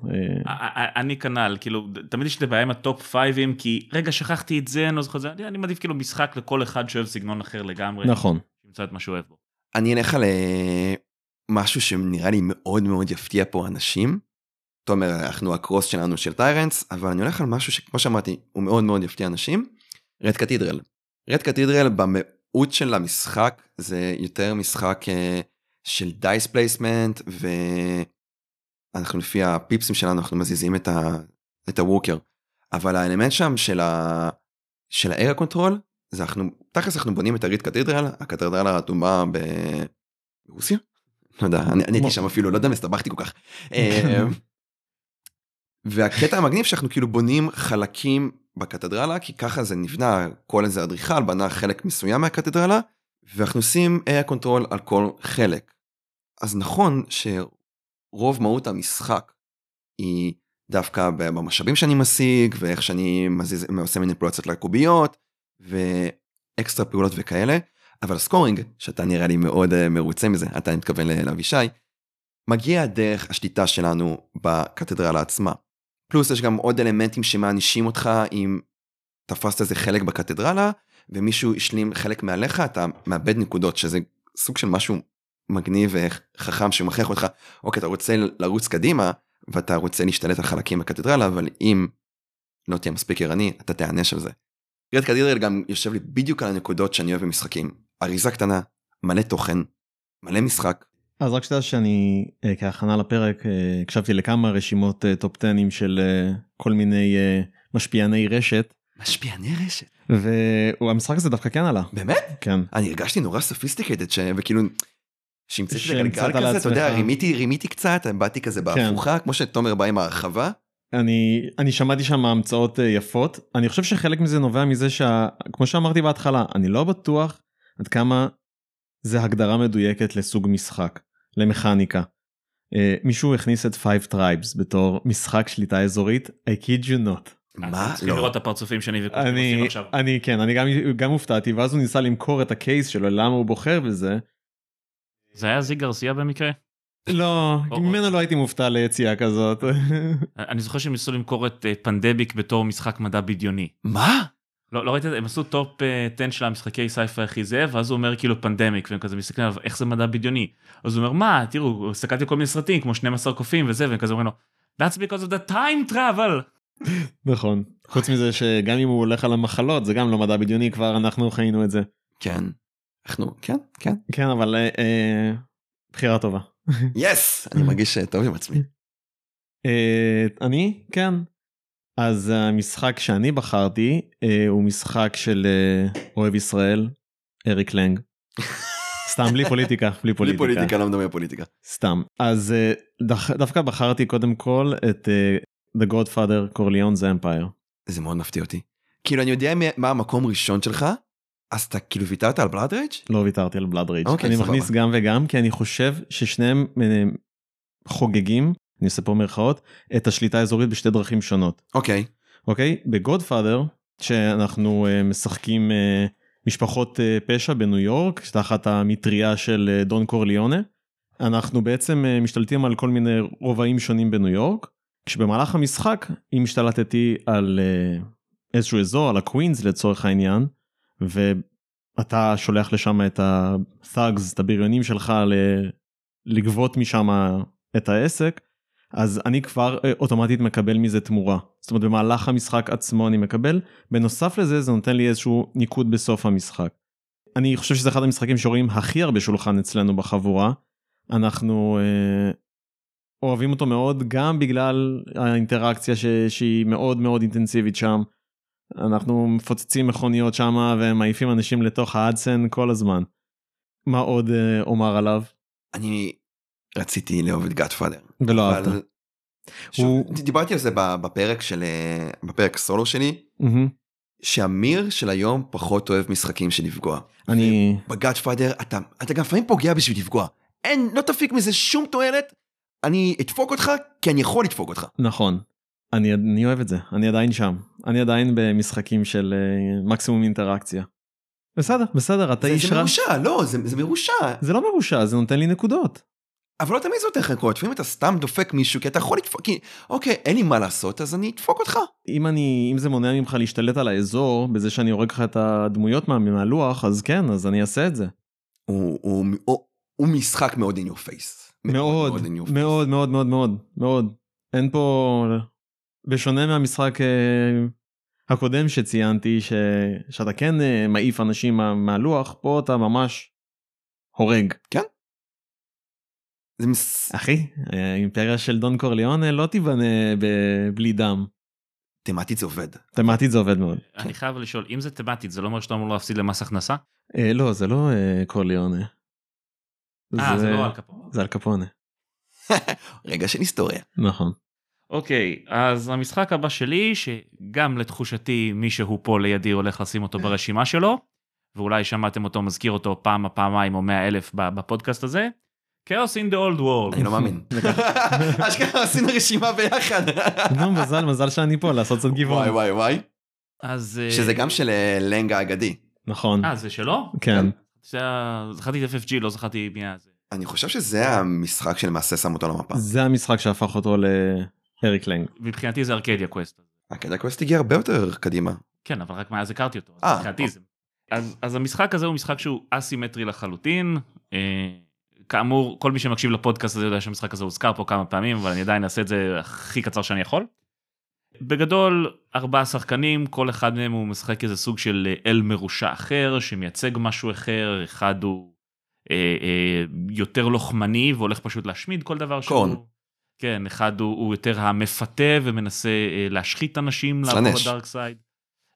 אה, אני כנ"ל, כאילו, תמיד יש לי בעיה עם ה top five ים, כי רגע, שכחתי את זה, אני לא זוכר את זה, אני- אני מעדיף כאילו משחק לכל אחד שאוהב סגנון אחר לגמרי. נכון. שימצא את מה שהוא אוהב בו. אני אלך על אה, משהו שנראה לי מאוד מאוד יפתיע פה אנשים. תומר, אנחנו ה cross שלנו של Tyrants, אבל אני הולך על משהו שכמו שאמרתי, הוא מאוד מאוד יפתיע אנשים. Red Cathedral. Red Cathedral במהות של המשחק זה יותר משחק אה, של dice placement ואנחנו לפי ה pips ים שלנו אנחנו מזיזים את, ה... את ה worker. אבל האלמנט שם של, ה... של ה area control זה אנחנו תכלס אנחנו בונים את ה Red Cathedral הקתדרלה האדומה ב- ברוסיה? לא יודע אני אני הייתי שם אפילו לא יודע אם הסתבכתי כל כך. אה, והקטע המגניב שאנחנו כאילו בונים חלקים בקתדרלה כי ככה זה נבנה כל איזה אדריכל בנה חלק מסוים מהקתדרלה ואנחנו עושים area control על כל חלק. אז נכון שרוב מהות המשחק היא דווקא במשאבים שאני משיג ואיך שאני מזיז, עושה מניפולציות לקוביות ואקסטרה פעולות וכאלה אבל scoring שאתה נראה לי מאוד אה, מרוצה מזה אתה מתכוון לאבישי מגיע דרך השליטה שלנו בקתדרלה עצמה. פלוס יש גם עוד אלמנטים שמענישים אותך אם תפסת איזה חלק בקתדרלה ומישהו השלים חלק מעליך אתה מאבד נקודות שזה סוג של משהו מגניב וחכם שמכריח אותך אוקיי אתה רוצה לרוץ קדימה ואתה רוצה להשתלט על חלקים בקתדרלה אבל אם לא תהיה מספיק ערני אתה תיענש על זה. Red Cathedral גם יושב לי בדיוק על הנקודות שאני אוהב במשחקים אריזה קטנה מלא תוכן מלא משחק אז רק שתדע שאני אה, כהכנה לפרק אה, הקשבתי לכמה רשימות אה, top 10 של כל מיני משפיעני רשת משפיעני רשת והמשחק הזה דווקא כן עלה. באמת כן. אני הרגשתי נורא סופיסטיקטד ש... וכאילו שהמצאתי את הגלגל כזה אתה יודע. רימיתי רימיתי קצת באתי כזה כן. בהפוכה כמו שתומר בא עם ההרחבה אני אני שמעתי שם המצאות יפות אני חושב שחלק מזה נובע מזה שכמו שאמרתי בהתחלה אני לא בטוח עד כמה זה הגדרה מדויקת לסוג משחק, למכניקה. אה, מישהו הכניס את Five Tribes בתור משחק שליטה אזורית, I kid you not. מה? צריכים לא. לראות את הפרצופים שאנחנו עושים עכשיו. אני כן, אני גם, גם הופתעתי, ואז הוא ניסה למכור את ה case שלו, למה הוא בוחר בזה. זה היה Zee Garcia במקרה? לא, ממנו לא הייתי מופתע ליציאה כזאת. אני זוכר שהם ניסו למכור את אה, Pandemic בתור משחק מדע בדיוני. מה? לא, לא ראית את זה? הם עשו top אה, 10 של המשחקי sci-fi הכי זה, ואז הוא אומר כאילו Pandemic, והם כזה מסתכלים עליו, איך זה מדע בדיוני? אז הוא אומר, מה, תראו, הסתכלתי על כל מיני סרטים, כמו 12 קופים וזה, והם כזה אומרים לו, That's because of the time travel. נכון. חוץ מזה שגם אם הוא הולך על המחלות, זה גם לא מדע בדיוני, כבר אנחנו חיינו את זה. כן. אנחנו, כן, כן. כן, אבל אה, אה, בחירה טובה. יס! אני מרגיש אה, טוב עם עצמי. אה, אני? כן. אז המשחק שאני בחרתי אה, הוא משחק של אה, אוהב ישראל, אריק לנג. סתם בלי פוליטיקה, בלי בלי פוליטיקה. פוליטיקה, לא מדבר פוליטיקה. סתם. אז אה, דח, דווקא בחרתי קודם כל את אה, The Godfather Corleone's Empire. זה מאוד מפתיע אותי. כאילו, אני יודע מה המקום הראשון שלך, אז אתה כאילו ויתרת על בלאד רייג'? לא ויתרתי על בלאד רייג'. אוקיי, אני סבבה. מכניס גם וגם כי אני חושב ששניהם אה, חוגגים, אני עושה פה מירכאות, את השליטה האזורית בשתי דרכים שונות. אוקיי. אוקיי? בגודפאדר, שאנחנו uh, משחקים uh, משפחות uh, פשע בניו יורק, תחת המטריה של uh, דון קורליונה, אנחנו בעצם uh, משתלטים על כל מיני רובעים שונים בניו יורק, כשבמהלך המשחק, אם השתלטתי על uh, איזשהו אזור, על הקווינס לצורך העניין, ואתה שולח לשם את ה-thugs, את הבריונים שלך ל- לגבות משם את העסק, אז אני כבר אה, אוטומטית מקבל מזה תמורה. זאת אומרת במהלך המשחק עצמו אני מקבל, בנוסף לזה זה נותן לי איזשהו ניקוד בסוף המשחק. אני חושב שזה אחד המשחקים שרואים הכי הרבה שולחן אצלנו בחבורה. אנחנו אה, אוהבים אותו מאוד גם בגלל האינטראקציה ש... שהיא מאוד מאוד אינטנסיבית שם. אנחנו מפוצצים מכוניות שם ומעיפים אנשים לתוך האדסן כל הזמן. מה עוד אה, אומר עליו? אני רציתי לאהוב את גאטפאדר. ולא אהבת. שוב, הוא- דיברתי על זה בפרק של אה, בפרק סולו שלי מהמם. שאמיר של היום פחות אוהב משחקים של לפגוע. אני בגאטפאדר אתה אתה גם לפעמים פוגע בשביל לפגוע. אין לא תפיק מזה שום תועלת. אני אדפוק אותך כי אני יכול לדפוק אותך. נכון. אני, אני אוהב את זה, אני עדיין שם. אני עדיין במשחקים של uh, מקסימום אינטראקציה. בסדר, בסדר, אתה זה, איש זה רע. מרושע לא זה, זה מרושע זה לא מרושע, זה נותן לי נקודות. אבל לא תמיד זה לך נקודות לפעמים אתה סתם דופק מישהו כי אתה יכול לדפוק כי אוקיי אין לי מה לעשות אז אני אדפוק אותך. אם אני, אם זה מונע ממך להשתלט על האזור, בזה שאני הורג לך את הדמויות מה, מהלוח, אז כן, אז אני אעשה את זה. הוא, הוא, הוא, הוא משחק מאוד in your face. מאוד, your face. מאוד, מאוד, מאוד, מאוד, מאוד. אין פה, בשונה מהמשחק אה, הקודם שציינתי, ש... שאתה כן אה, מעיף אנשים מה... מהלוח, פה אתה ממש הורג. זה מס... אחי, האימפריה של דון קורליאונה לא תיבנה ב- בלי דם. תמטית זה עובד. תמטית זה עובד מאוד. אני חייב לשאול, אם זה תמטית, זה לא אומר שאתה אמור להפסיד למס הכנסה? אה, לא, זה לא אה, קורליאונה. אה, זה לא על כפו. זה על קפונה. רגע של היסטוריה. נכון. אוקיי, אז המשחק הבא שלי, שגם לתחושתי מישהו פה לידי הולך לשים אותו ברשימה שלו, ואולי שמעתם אותו מזכיר אותו פעם, פעמיים או מאה אלף בפודקאסט הזה, Chaos in the Old World. אני לא מאמין. אשכרה עשינו רשימה ביחד. נו, מזל, מזל שאני פה לעשות קצת גיוון. וואי וואי וואי. אז... אה, שזה גם של אה, לנג האגדי. נכון. אה, זה שלו? כן. זה ה- זכרתי את FFG, לא זכרתי מי היה זה. אני חושב שזה המשחק שלמעשה שם אותו למפה. זה המשחק שהפך אותו לאריק לנג. מבחינתי זה Arcadia Quest. Arcadia Quest הגיע הרבה יותר קדימה. כן, אבל רק מאז הכרתי אותו. אה, מבחינתי זה. אז, אז המשחק הזה הוא משחק שהוא אסימטרי לחלוטין. כאמור, כל מי שמקשיב לפודקאסט הזה יודע שהמשחק הזה הוזכר פה כמה פעמים, אבל אני עדיין אעשה את זה הכי קצר שאני יכול. בגדול, ארבעה שחקנים, כל אחד מהם הוא משחק איזה סוג של אה, אל מרושע אחר, שמייצג משהו אחר, אחד הוא אה, אה, יותר לוחמני והולך פשוט להשמיד כל דבר שהוא. קורן. כן, אחד הוא, הוא יותר המפתה ומנסה אה, להשחית אנשים, לעבור סלאנש. לדארק סייד.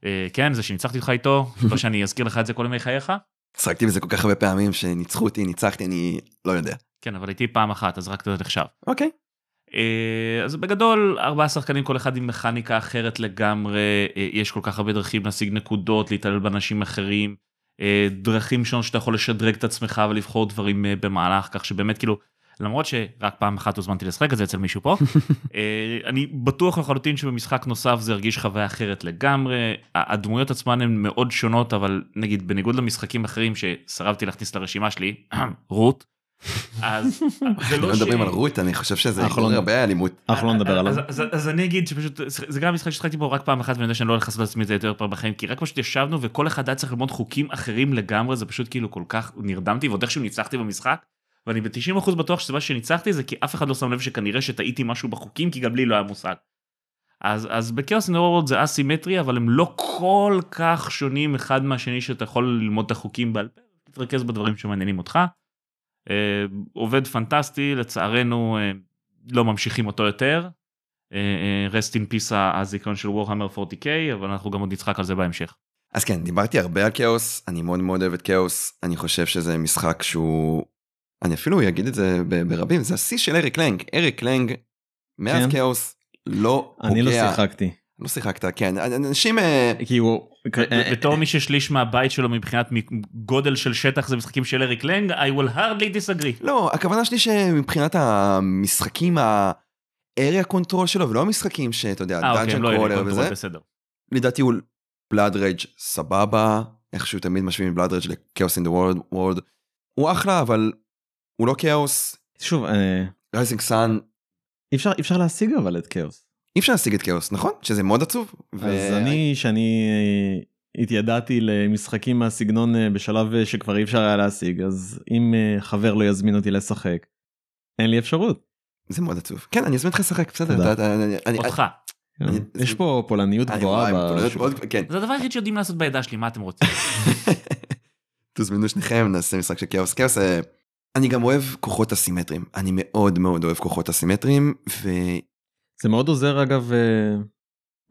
אה, כן, זה שניצחתי אותך איתו, לא שאני אזכיר לך את זה כל ימי חייך. שחקתי בזה כל כך הרבה פעמים שניצחו אותי, ניצחתי, אני לא יודע. כן, אבל איתי פעם אחת, אז רק זה נחשב. אוקיי. אה, אז בגדול, ארבעה שחקנים, כל אחד עם מכניקה אחרת לגמרי, אה, יש כל כך הרבה דרכים להשיג נקודות, להתעלל באנשים אחרים. אה, דרכים שונות שאתה יכול לשדרג את עצמך ולבחור דברים במהלך, כך שבאמת כאילו, למרות שרק פעם אחת הוזמנתי לשחק את זה אצל מישהו פה, אה, אני בטוח לחלוטין שבמשחק נוסף זה ירגיש חוויה אחרת לגמרי, הדמויות עצמן הן מאוד שונות, אבל נגיד בניגוד למשחקים אחרים שסרבתי להכניס לרשימה שלי, רות, אז זה לא ש... מדברים על רות, אני חושב שזה אנחנו יגרור לא- הרבה אלימות. אנחנו לא נדבר עליו. אז, אז, אז אני אגיד שפשוט זה גם משחק ששחקתי בו רק פעם אחת ואני יודע שאני לא הולך לעשות לעצמי את זה יותר פעם בחיים כי רק פשוט ישבנו וכל אחד היה צריך ללמוד חוקים אחרים לגמרי זה פשוט כאילו כל כך נרדמתי ועוד איכשהו ניצחתי במשחק. ואני ב-90% בטוח שזה מה שניצחתי זה כי אף אחד לא שם לב שכנראה שטעיתי משהו בחוקים כי גם לי לא היה מושג. אז אז בכאוס נורוד זה אסימטרי אבל הם לא כל כך שונים אחד מהשני שאתה יכול ללמוד את החוקים בעל פה תתרכז בדברים שמעניינים אותך. אה, עובד פנטסטי לצערנו אה, לא ממשיכים אותו יותר. rest in peace הזיכרון של וורהמר 40k אבל אנחנו גם עוד נצחק על זה בהמשך. אז כן, דיברתי הרבה על כאוס, אני מאוד מאוד אוהב את כאוס, אני חושב שזה משחק שהוא... אני אפילו אגיד את זה ברבים, זה השיא של אריק לנג. אריק לנג, מאז כן. כאוס, לא פוגע. אני לא שיחקתי. לא שיחקת, כן. אנשים... אה, כי הוא... ב- בתור מי ששליש מהבית שלו מבחינת גודל של שטח זה משחקים של אריק לנג I will hardly disagree. לא, הכוונה שלי שמבחינת המשחקים, ה-area control שלו, ולא המשחקים שאתה יודע, אה אוקיי, dungeon לא crawler אלה, וזה, בסדר. לדעתי הוא Blood Rage סבבה, איכשהו תמיד משווים Blood Rage ל Chaos in the World, הוא אחלה, אבל הוא לא כאוס, שוב, אה, Rising Sun, אי אפשר- אי אפשר להשיג אבל את כאוס. אי אפשר להשיג את כאוס, נכון? שזה מאוד עצוב. ו- אז אני, שאני אה, התיידעתי למשחקים מהסגנון אה, בשלב שכבר אי אפשר היה להשיג, אז אם חבר לא יזמין אותי לשחק, אין לי אפשרות. זה מאוד עצוב. כן, אני אזמין אותך לשחק, בסדר. תודה. אתה- אתה- אני- אני- אותך. אני- יש פה פולניות גבוהה. כן. זה הדבר היחיד שיודעים לעשות בעדה שלי מה אתם רוצים. תוזמנו שניכם, נעשה משחק של כאוס. כאוס, אני גם אוהב כוחות אסימטריים. אני מאוד מאוד אוהב כוחות אסימטריים, וכן, זה מאוד עוזר אגב אה,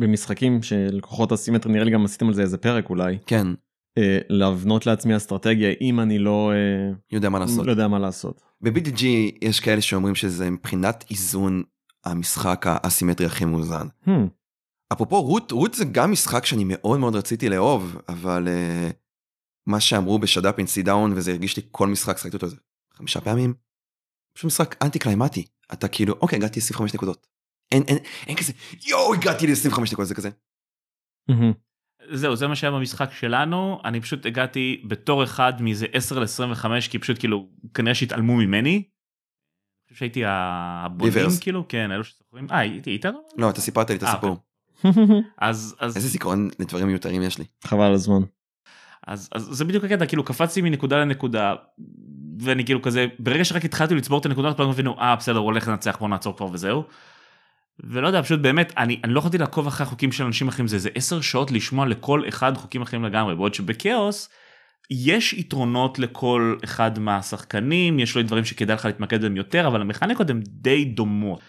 במשחקים של כוחות אסימטרי, נראה לי גם עשיתם על זה איזה פרק אולי, אה, להבנות לעצמי אסטרטגיה אם אני לא אה, יודע מה לעשות. לא יודע מה לעשות. ב-BDG יש כאלה שאומרים שזה מבחינת איזון המשחק האסימטרי הכי מאוזן. Hmm, אפרופו Root, Root זה גם משחק שאני מאוד מאוד רציתי לאהוב, אבל uh, מה שאמרו ב Shut Up and Sit Down, וזה הרגיש לי כל משחק, שחקתי אותו איזה חמישה פעמים, פשוט משחק anti-climactic. אתה כאילו, אוקיי, הגעתי ל-25 נקודות. אין, אין, אין כזה, יואו, הגעתי ל-25 נקודות, זה כזה. זהו זה מה שהיה במשחק שלנו אני פשוט הגעתי בתור אחד מאיזה 10 ל-25 כי פשוט כאילו כנראה שהתעלמו ממני. אני חושב שהייתי הבונים. כאילו כן אלו שזוכרים אה הייתי איתנו לא, אתה סיפרת לי את אה, הסיפור. אז אז איזה זיכרון לדברים מיותרים יש לי. חבל על הזמן. אז, אז זה בדיוק הקטע כאילו קפצתי מנקודה לנקודה ואני כאילו כזה ברגע שרק התחלתי לצבור את הנקודות פתאום הבינו אה בסדר הוא הולך לנצח בוא נעצור כבר וזהו. ולא יודע פשוט באמת אני, אני לא יכולתי לעקוב אחרי החוקים של אנשים אחרים זה 10 שעות לשמוע לכל אחד חוקים אחרים לגמרי בעוד שבכאוס יש יתרונות לכל אחד מהשחקנים יש לו דברים שכדאי לך להתמקד בהם יותר אבל המכניקות הן די דומות.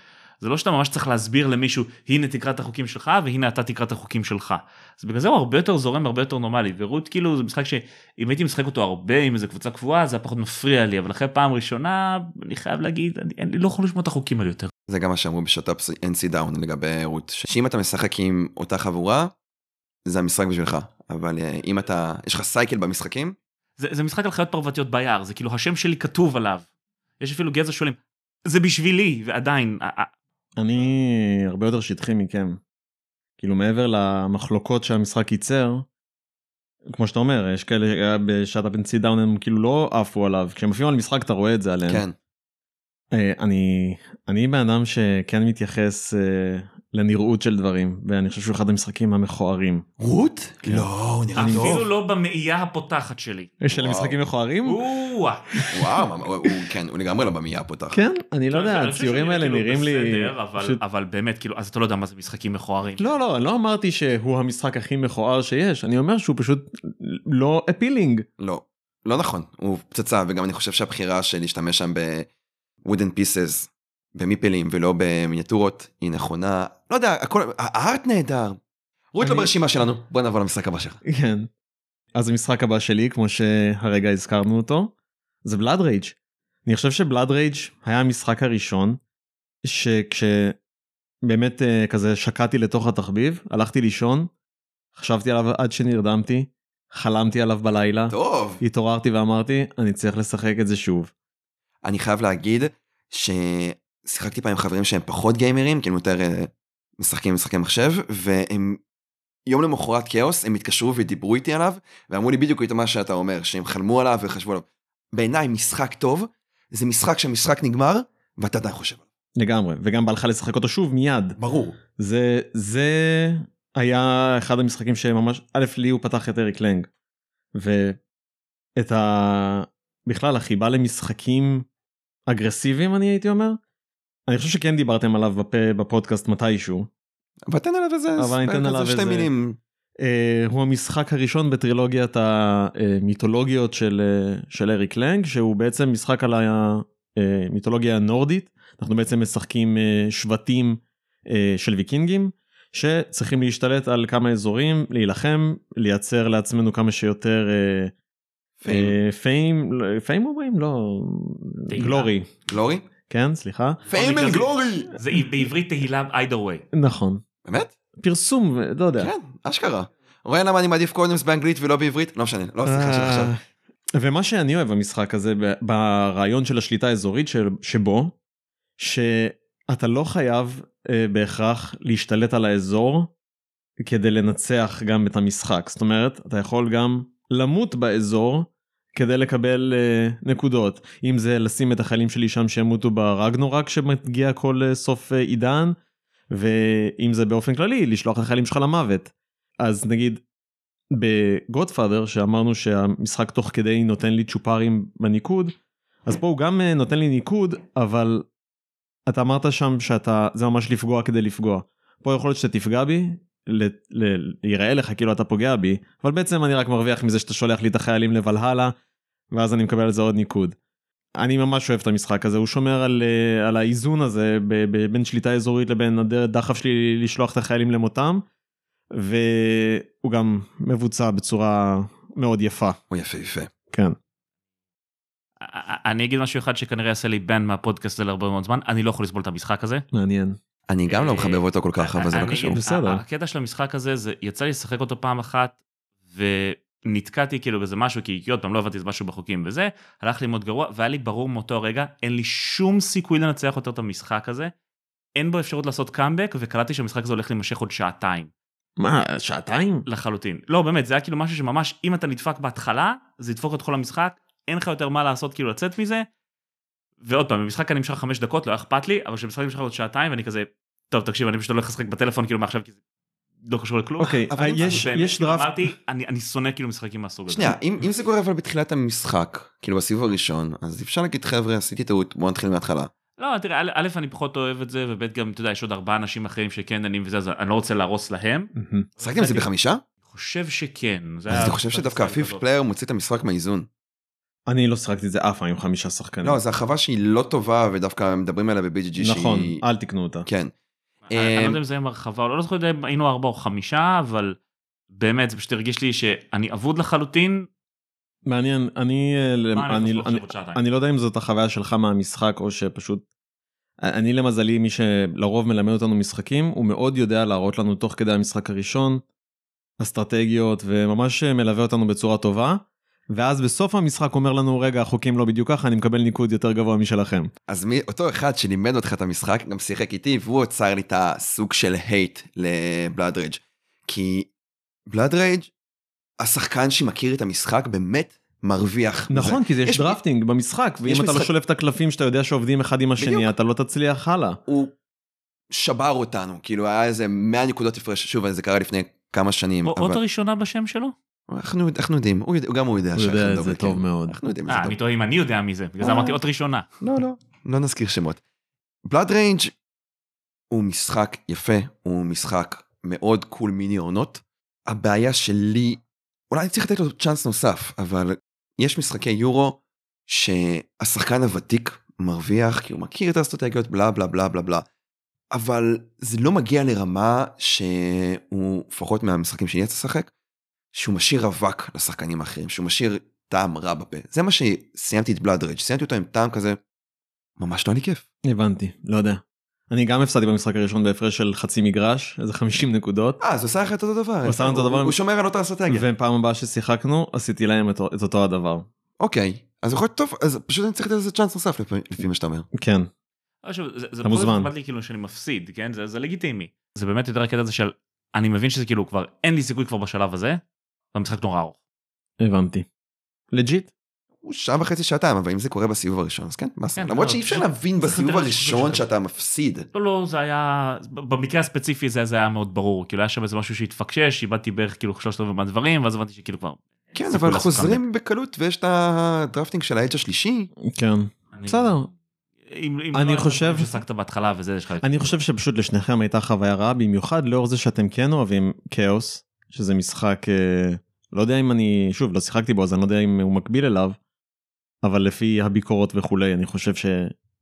זה לא שאתה ממש צריך להסביר למישהו הנה תקרא את החוקים שלך והנה אתה תקרא את החוקים שלך. אז בגלל זה הוא הרבה יותר זורם הרבה יותר נורמלי ורות כאילו זה משחק שאם הייתי משחק אותו הרבה עם איזה קבוצה קבועה זה היה פחות מפריע לי אבל אחרי פעם ראשונה אני חייב להגיד אני, אני לא יכול לשמוע את החוקים האלה יותר. זה גם מה שאמרו בשת"פ NC דאון לגבי רות, שאם אתה משחק עם אותה חבורה, זה המשחק בשבילך. אבל אה, אם אתה, יש לך cycle במשחקים, זה, זה משחק על חיות פרוותיות ביער זה כאילו השם שלי כתוב עליו. יש אפילו גזע שועלים זה בשבילי ועדיין אני הרבה יותר שטחי מכם. כאילו מעבר למחלוקות שהמשחק ייצר, כמו שאתה אומר, יש כאלה היה ב Shut Up and Sit Down הם כאילו לא עפו עליו, כשהם עפים על משחק אתה רואה את זה עליהם. כן. אה, אני אני בן אדם שכן מתייחס אה, לנראות של דברים ואני חושב שהוא אחד המשחקים המכוערים. רות? לא, הוא נראה אפילו טוב. לא במאייה הפותחת שלי. של. משחקים מכוערים? וואו, כן, הוא לגמרי לא במייה פותח. כן, אני לא יודע, אני חושב הציורים האלה כאילו נראים לי... אבל, באמת כאילו אז אתה לא יודע מה זה משחקים מכוערים. לא לא לא אמרתי שהוא המשחק הכי מכוער שיש אני אומר שהוא פשוט לא אפילינג. לא, לא נכון, הוא פצצה, וגם אני חושב שהבחירה של להשתמש שם ב-wooden pieces, במיפלים ולא במיניאטורות, היא נכונה. לא יודע, הכל, הארט נהדר. רות לא ברשימה שלנו, בוא נעבור למשחק הבא שלך. כן. אז המשחק הבא שלי כמו שהרגע הזכרנו אותו זה בלאד רייג'. אני חושב שבלאד רייג' היה המשחק הראשון שכשבאמת אה, כזה שקעתי לתוך התחביב הלכתי לישון חשבתי עליו עד שנרדמתי חלמתי עליו בלילה, טוב. התעוררתי ואמרתי, אני צריך לשחק את זה שוב. אני חייב להגיד ששיחקתי פעם עם חברים שהם פחות גיימרים, כאילו יותר אה, משחקים משחקי מחשב, והם יום למחרת כאוס, הם התקשרו ודיברו איתי עליו, ואמרו לי בדיוק את מה שאתה אומר, שהם חלמו עליו וחשבו עליו. בעיניי משחק טוב, זה משחק שהמשחק נגמר, ואתה עדיין חושב עליו. לגמרי, וגם בא לך לשחק אותו שוב מיד. ברור. זה, זה היה אחד המשחקים שממש, א', לי הוא פתח את אריק לנג. ואת ה... בכלל, החיבה למשחקים אגרסיביים, אני הייתי אומר. אני חושב שכן דיברתם עליו בפ... בפודקאסט מתישהו. אבל תן עליו איזה, אבל אני אתן עליו שתי איזה- מילים. Uh, הוא המשחק הראשון בטרילוגיית המיתולוגיות של, uh, של אריק לנג, שהוא בעצם משחק על המיתולוגיה הנורדית. אנחנו בעצם משחקים uh, שבטים uh, של ויקינגים, שצריכים להשתלט על כמה אזורים, להילחם, לייצר לעצמנו כמה שיותר fame. Fame, fame אומרים? לא. Glory, glory? כן, סליחה. Fame and זה- Glory! זה בעברית תהילה either way. נכון. באמת? פרסום, לא יודע. כן, אשכרה. רואה למה אני מעדיף Codenames באנגלית ולא בעברית? לא משנה, לא שיחה של עכשיו. אה, ומה שאני אוהב במשחק הזה, ב- ברעיון של השליטה האזורית שבו, שאתה לא חייב אה, בהכרח להשתלט על האזור כדי לנצח גם את המשחק. זאת אומרת, אתה יכול גם למות באזור כדי לקבל אה, נקודות. אם זה לשים את החיילים שלי שם שימותו ברגנורק שמגיע כל אה, סוף אה, עידן, ואם זה באופן כללי, לשלוח החיילים שלך למוות. אז נגיד, בגודפאדר שאמרנו שהמשחק תוך כדי נותן לי צ'ופרים בניקוד אז פה הוא גם אה, נותן לי ניקוד אבל אתה אמרת שם שאתה זה ממש לפגוע כדי לפגוע. פה יכול להיות שאתה תפגע בי, ל, ל, יראה לך כאילו אתה פוגע בי אבל בעצם אני רק מרוויח מזה שאתה שולח לי את החיילים לבלהלה ואז אני מקבל על זה עוד ניקוד. אני ממש אוהב את המשחק הזה הוא שומר על, אה, על האיזון הזה ב, ב, בין שליטה אזורית לבין הדחף שלי לשלוח את החיילים למותם. והוא גם מבוצע בצורה מאוד יפה הוא יפהפה. כן אני אגיד משהו אחד שכנראה יעשה לי בן מהפודקאסט הזה להרבה מאוד זמן, אני לא יכול לסבול את המשחק הזה. מעניין אני גם לא מחבב אותו כל כך, אבל זה לא קשור. בסדר. הקטע של המשחק הזה זה יצא לי לשחק אותו פעם אחת ונתקעתי כאילו באיזה משהו כי עוד פעם לא הבנתי איזה משהו בחוקים וזה הלך לי מאוד גרוע והיה לי ברור מאותו הרגע אין לי שום סיכוי לנצח יותר את המשחק הזה. אין בו אפשרות לעשות קאמבק וקלטתי שהמשחק הזה הולך להימשך עוד שעתיים מה שעתיים? לחלוטין לא באמת זה היה כאילו משהו שממש אם אתה נדפק בהתחלה זה ידפוק את כל המשחק אין לך יותר מה לעשות כאילו לצאת מזה. ועוד פעם המשחק כאן נמשך חמש דקות לא היה אכפת לי אבל כשמשחק נמשך עוד שעתיים ואני כזה טוב תקשיב אני פשוט הולך לשחק בטלפון כאילו מעכשיו כי זה לא קשור לכלום. אוקיי אבל אם- יש יש דראפט אמרתי אני אני שונא כאילו משחקים מהסוג הזה. שנייה, אם אם זה קורה אבל בתחילת המשחק, כאילו בסיבוב הראשון, אז אפשר להגיד חבר'ה עשיתי טעות, בואו נתחיל מההתחלה. לא תראה א', א', אני פחות אוהב את זה וב' גם אתה יודע יש עוד ארבעה אנשים אחרים שכן דנים וזה אז אני לא רוצה להרוס להם. שחקתם את זה בחמישה? אני חושב שכן. אז אני חושב שדווקא ה fifth. Player מוציא את המשחק מהאיזון. אני לא שיחקתי את זה אף פעם עם חמישה שחקנים לא, זו הרחבה שהיא לא טובה ודווקא מדברים עליה ב-BGG נכון שהיא... אל תקנו אותה כן. אני אני לא יודע אם זה עם הרחבה או לא, לא זוכר אם היינו ארבע או חמישה אבל באמת זה פשוט הרגיש לי שאני אבוד לחלוטין. מעניין אני אה, אני אני אני- לא יודע אם זאת החוויה שלך מהמשחק או שפשוט אני למזלי מי שלרוב מלמד אותנו משחקים הוא מאוד יודע להראות לנו תוך כדי המשחק הראשון אסטרטגיות וממש מלווה אותנו בצורה טובה ואז בסוף המשחק אומר לנו רגע החוקים לא בדיוק ככה אני מקבל ניקוד יותר גבוה משלכם. אז מי, אותו אחד שלימד אותך את המשחק גם שיחק איתי והוא יצר לי את הסוג של hate ל Blood Rage כי Blood Rage השחקן שמכיר את המשחק באמת מרוויח. נכון כי זה יש יש- Drafting במשחק ואם אתה לא משחק- שולף את הקלפים שאתה יודע שעובדים אחד עם השני בדיוק. אתה לא תצליח הלאה. הוא שבר אותנו כאילו היה איזה 100 נקודות הפרש שוב זה קרה לפני כמה שנים. אות אבל- הראשונה בשם שלו? אנחנו אנחנו יודעים הוא יודע- גם הוא יודע הוא יודע את זה מדברים, טוב כן. מאוד. אנחנו יודעים את אה זה טוב. אני טועה אם אני יודע מי זה בגלל זה. אמרתי אות ראשונה. לא לא לא נזכיר שמות. Blood Rage הוא משחק יפה הוא משחק מאוד cool מיניאטורות. הבעיה שלי אולי אני צריך לתת לו צ'אנס נוסף אבל יש משחקי יורו שהשחקן הוותיק מרוויח כי הוא מכיר את האסטרטגיות בלה בלה בלה בלה בלה. אבל זה לא מגיע לרמה שהוא לפחות מהמשחקים שאני יצא לשחק שהוא משאיר אבק לשחקנים האחרים שהוא משאיר טעם רע בפה זה מה שסיימתי את בלאד רייג' סיימתי אותו עם טעם כזה ממש לא היה לי כיף. הבנתי לא יודע. אני גם הפסדתי במשחק הראשון בהפרש של חצי מגרש, איזה 50 נקודות. אה, אז הוא עושה לך את אותו דבר. הוא עשה לנו את אותו דבר. הוא שומר על אותה אסטרטגיה. ופעם הבאה ששיחקנו עשיתי להם את, את אותו הדבר. אוקיי, אז יכול להיות טוב, אז פשוט אני צריך לתת לזה צ'אנס נוסף לפי- לפי מה שאתה אומר. כן. אבל שוב, זה, זה אתה מוזמן. פחות אכפת לי כאילו שאני מפסיד, כן? זה, זה לגיטימי. זה באמת יותר הקטע הזה של, אני מבין שזה כאילו כבר, אין לי סיכוי כבר בשלב הזה, והמשחק נורא ארוך. הבנתי. לג'יט? הוא שעה וחצי שעתיים, אבל אם זה קורה בסיבוב הראשון, אז כן, מה זה? כן, למרות לא, שאי אפשר להבין בסיבוב הראשון שאתה מפסיד. לא, לא, זה היה, במקרה הספציפי זה, זה היה מאוד ברור, כאילו היה שם איזה משהו שהתפקשש, איבדתי בערך כאילו שלושת רבעי מהדברים, ואז הבנתי שכאילו כבר... כן, אבל חוזרים בקלות ויש את הדרפטינג של האדג' השלישי. כן. בסדר. אם, אם אני לא חושב- שעסקת בהתחלה וזה, יש לך... אני חושב שפשוט לשניכם הייתה חוויה רעה, במיוחד לאור זה שאתם כן אוהבים כאוס, שזה משחק, אה, לא יודע אם אני, שוב, לא שיחקתי בו אז אני לא יודע אם הוא מקביל אליו, אבל לפי הביקורות וכולי, אני חושב ש,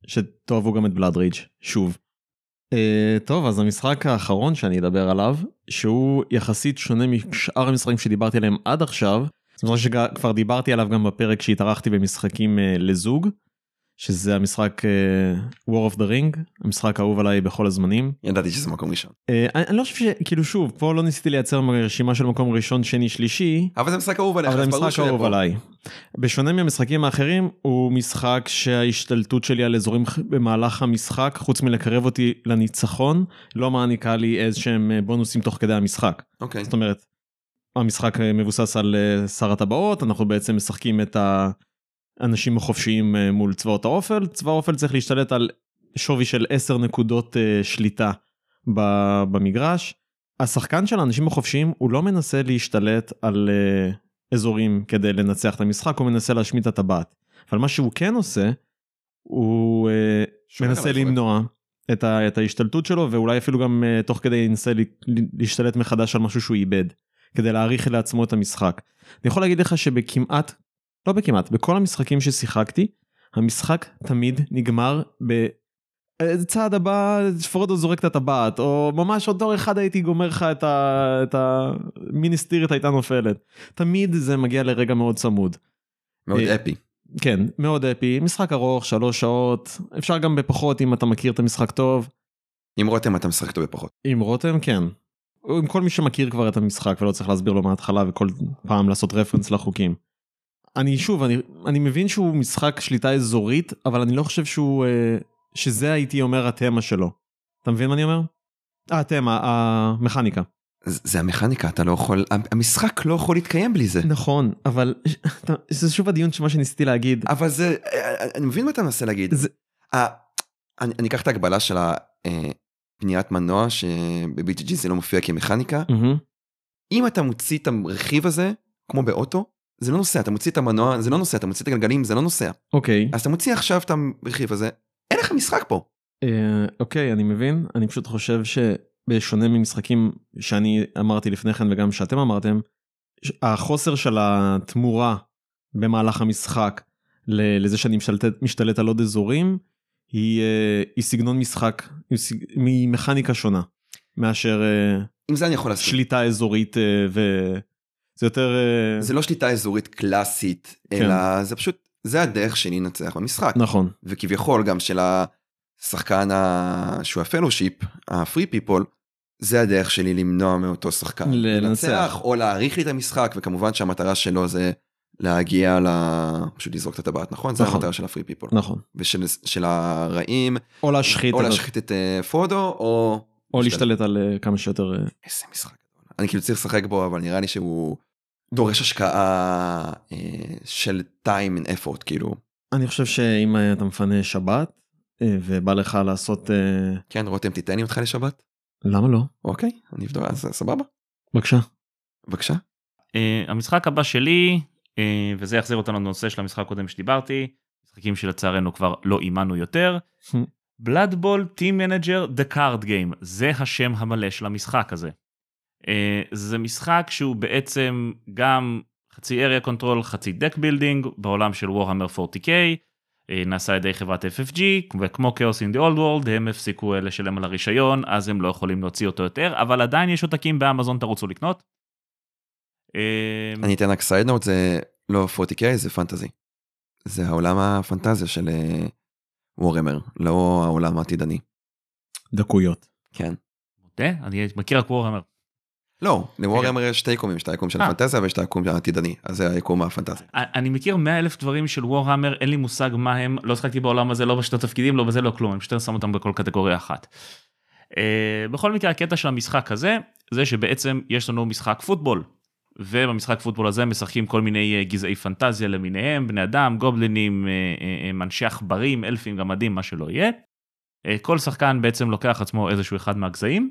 שתאהבו גם את בלאד ריג' שוב. Uh, טוב, אז המשחק האחרון שאני אדבר עליו, שהוא יחסית שונה משאר המשחקים שדיברתי עליהם עד עכשיו, זאת אומרת שכבר דיברתי עליו גם בפרק שהתארחתי במשחקים uh, לזוג, שזה המשחק uh, War of the Ring, המשחק האהוב עליי בכל הזמנים. ידעתי שזה מקום ראשון. Uh, אני, אני לא חושב שכאילו שוב פה לא ניסיתי לייצר רשימה של מקום ראשון שני שלישי אבל זה משחק אהוב עליך, אבל זה משחק אהוב. עליי. בשונה מהמשחקים האחרים הוא משחק שההשתלטות שלי על אזורים במהלך המשחק חוץ מלקרב אותי לניצחון לא מעניקה לי איזה שהם אה, בונוסים תוך כדי המשחק. אוקיי. זאת אומרת המשחק מבוסס על שר הטבעות אנחנו בעצם משחקים את האנשים החופשיים אה, מול צבאות האופל צבא האופל צריך להשתלט על שווי של 10 נקודות אה, שליטה במגרש. השחקן של האנשים החופשיים הוא לא מנסה להשתלט על אה, אזורים כדי לנצח את המשחק הוא מנסה להשמיד את הטבעת. אבל מה שהוא כן עושה הוא מנסה. למנוע את, ה, את ההשתלטות שלו ואולי אפילו גם uh, תוך כדי ינסה להשתלט מחדש על משהו שהוא איבד כדי להעריך לעצמו את המשחק. אני יכול להגיד לך שבכמעט, לא בכמעט, בכל המשחקים ששיחקתי המשחק תמיד נגמר ב... "אה, צעד הבא פרודו זורק את הטבעת או ממש עוד דור אחד הייתי גומר לך את, ה... את המיניסטירית הייתה נופלת תמיד זה מגיע לרגע מאוד צמוד. מאוד אה, אפי. כן מאוד אפי משחק ארוך שלוש שעות אפשר גם בפחות אם אתה מכיר את המשחק טוב עם רותם אתה משחק אותו בפחות. עם רותם כן. עם כל מי שמכיר כבר את המשחק ולא צריך להסביר לו מההתחלה וכל פעם לעשות רפרנס לחוקים. אני שוב אני אני מבין שהוא משחק שליטה אזורית אבל אני לא חושב שהוא אה, שזה הייתי אומר התמה שלו. אתה מבין מה אני אומר? אה, התמה המכניקה. זה המכניקה, אתה לא יכול, המשחק לא יכול להתקיים בלי זה. נכון אבל זה שוב הדיון שמה שניסיתי להגיד אבל זה, אני מבין מה אתה מנסה להגיד. זה- אה, אני אני אקח את ההגבלה של הפניית מנוע, שב-BGG זה לא מופיע כמכניקה. מהמם. אם אתה מוציא את הרכיב הזה, כמו באוטו, זה לא נוסע, אתה מוציא את המנוע, זה לא נוסע, אתה מוציא את הגלגלים, זה לא נוסע. אוקיי. אז אתה מוציא עכשיו את הרכיב הזה, אין לך משחק פה. אה, אוקיי אני מבין אני פשוט חושב שבשונה ממשחקים שאני אמרתי לפני כן וגם שאתם אמרתם החוסר של התמורה במהלך המשחק לזה שאני משתלט, משתלט על עוד אזורים היא, אה, היא סגנון משחק היא ממכניקה שונה מאשר אה, עם זה אני יכול לעשות. שליטה אזורית אה, וזה יותר אה, זה לא שליטה אזורית קלאסית, כן. אלא זה פשוט, זה הדרך שלי לנצח במשחק. נכון וכביכול גם של השחקן ה- שהוא ה Fellowship, ה Free People, זה הדרך שלי למנוע מאותו שחקן לנצח. או להאריך לי את המשחק וכמובן שהמטרה שלו זה להגיע ל... פשוט לזרוק את הטבעת נכון? זה נכון. המטרה של ה Free People. נכון ושל של הרעים או להשחית או את- להשחית את אה, פרודו או... או להשתלט על אה, כמה שיותר איזה משחק. אני כאילו צריך לשחק בו אבל נראה לי שהוא דורש השקעה אה, של time and effort כאילו. אני חושב שאם אתה מפנה שבת אה, ובא לך לעשות אה, כן רותם תיתן לי אותך לשבת? למה לא אוקיי אני אבדוק אז סבבה בבקשה בבקשה. Uh, המשחק הבא שלי, uh, וזה יחזיר אותנו לנושא של המשחק הקודם שדיברתי, משחקים שלצערנו כבר לא איתנו יותר. Blood Bowl Team Manager The Card Game, זה השם המלא של המשחק הזה. Uh, זה משחק שהוא בעצם גם חצי area control, חצי deck building בעולם של Warhammer 40k, uh, נעשה על ידי חברת FFG, וכמו Chaos in the Old World, הם הפסיקו אה, לשלם על הרישיון, אז הם לא יכולים להוציא אותו יותר, אבל עדיין יש עותקים באמזון, תרוצו לקנות. אני אתן רק side note זה לא 40K זה Fantasy. זה העולם הפנטזיה של Warhammer לא העולם העתידני. דקויות. כן. מודה, אני מכיר רק Warhammer. לא, לוורהמר יש שתי יקומים, יש את היקום של אה. הפנטזיה ויש את היקום העתידני, אז זה היקום הפנטזי. אני מכיר 100 אלף דברים של וורהמר, אין לי מושג מה הם, לא שחקתי בעולם הזה, לא בשיטות תפקידים, לא בזה, לא כלום, אני פשוט שם אותם בכל קטגוריה אחת. אה, בכל מקרה, הקטע של המשחק הזה, זה שבעצם יש לנו משחק פוטבול. ובמשחק פוטבול הזה משחקים כל מיני אה, גזעי פנטזיה למיניהם, בני אדם, גובלינים, אה, אה, אה, אנשי עכברים, אלפים, גמדים, מה שלא יהיה. אה, כל שחקן בעצם לוקח עצמו איזשהו אחד מהגזעים.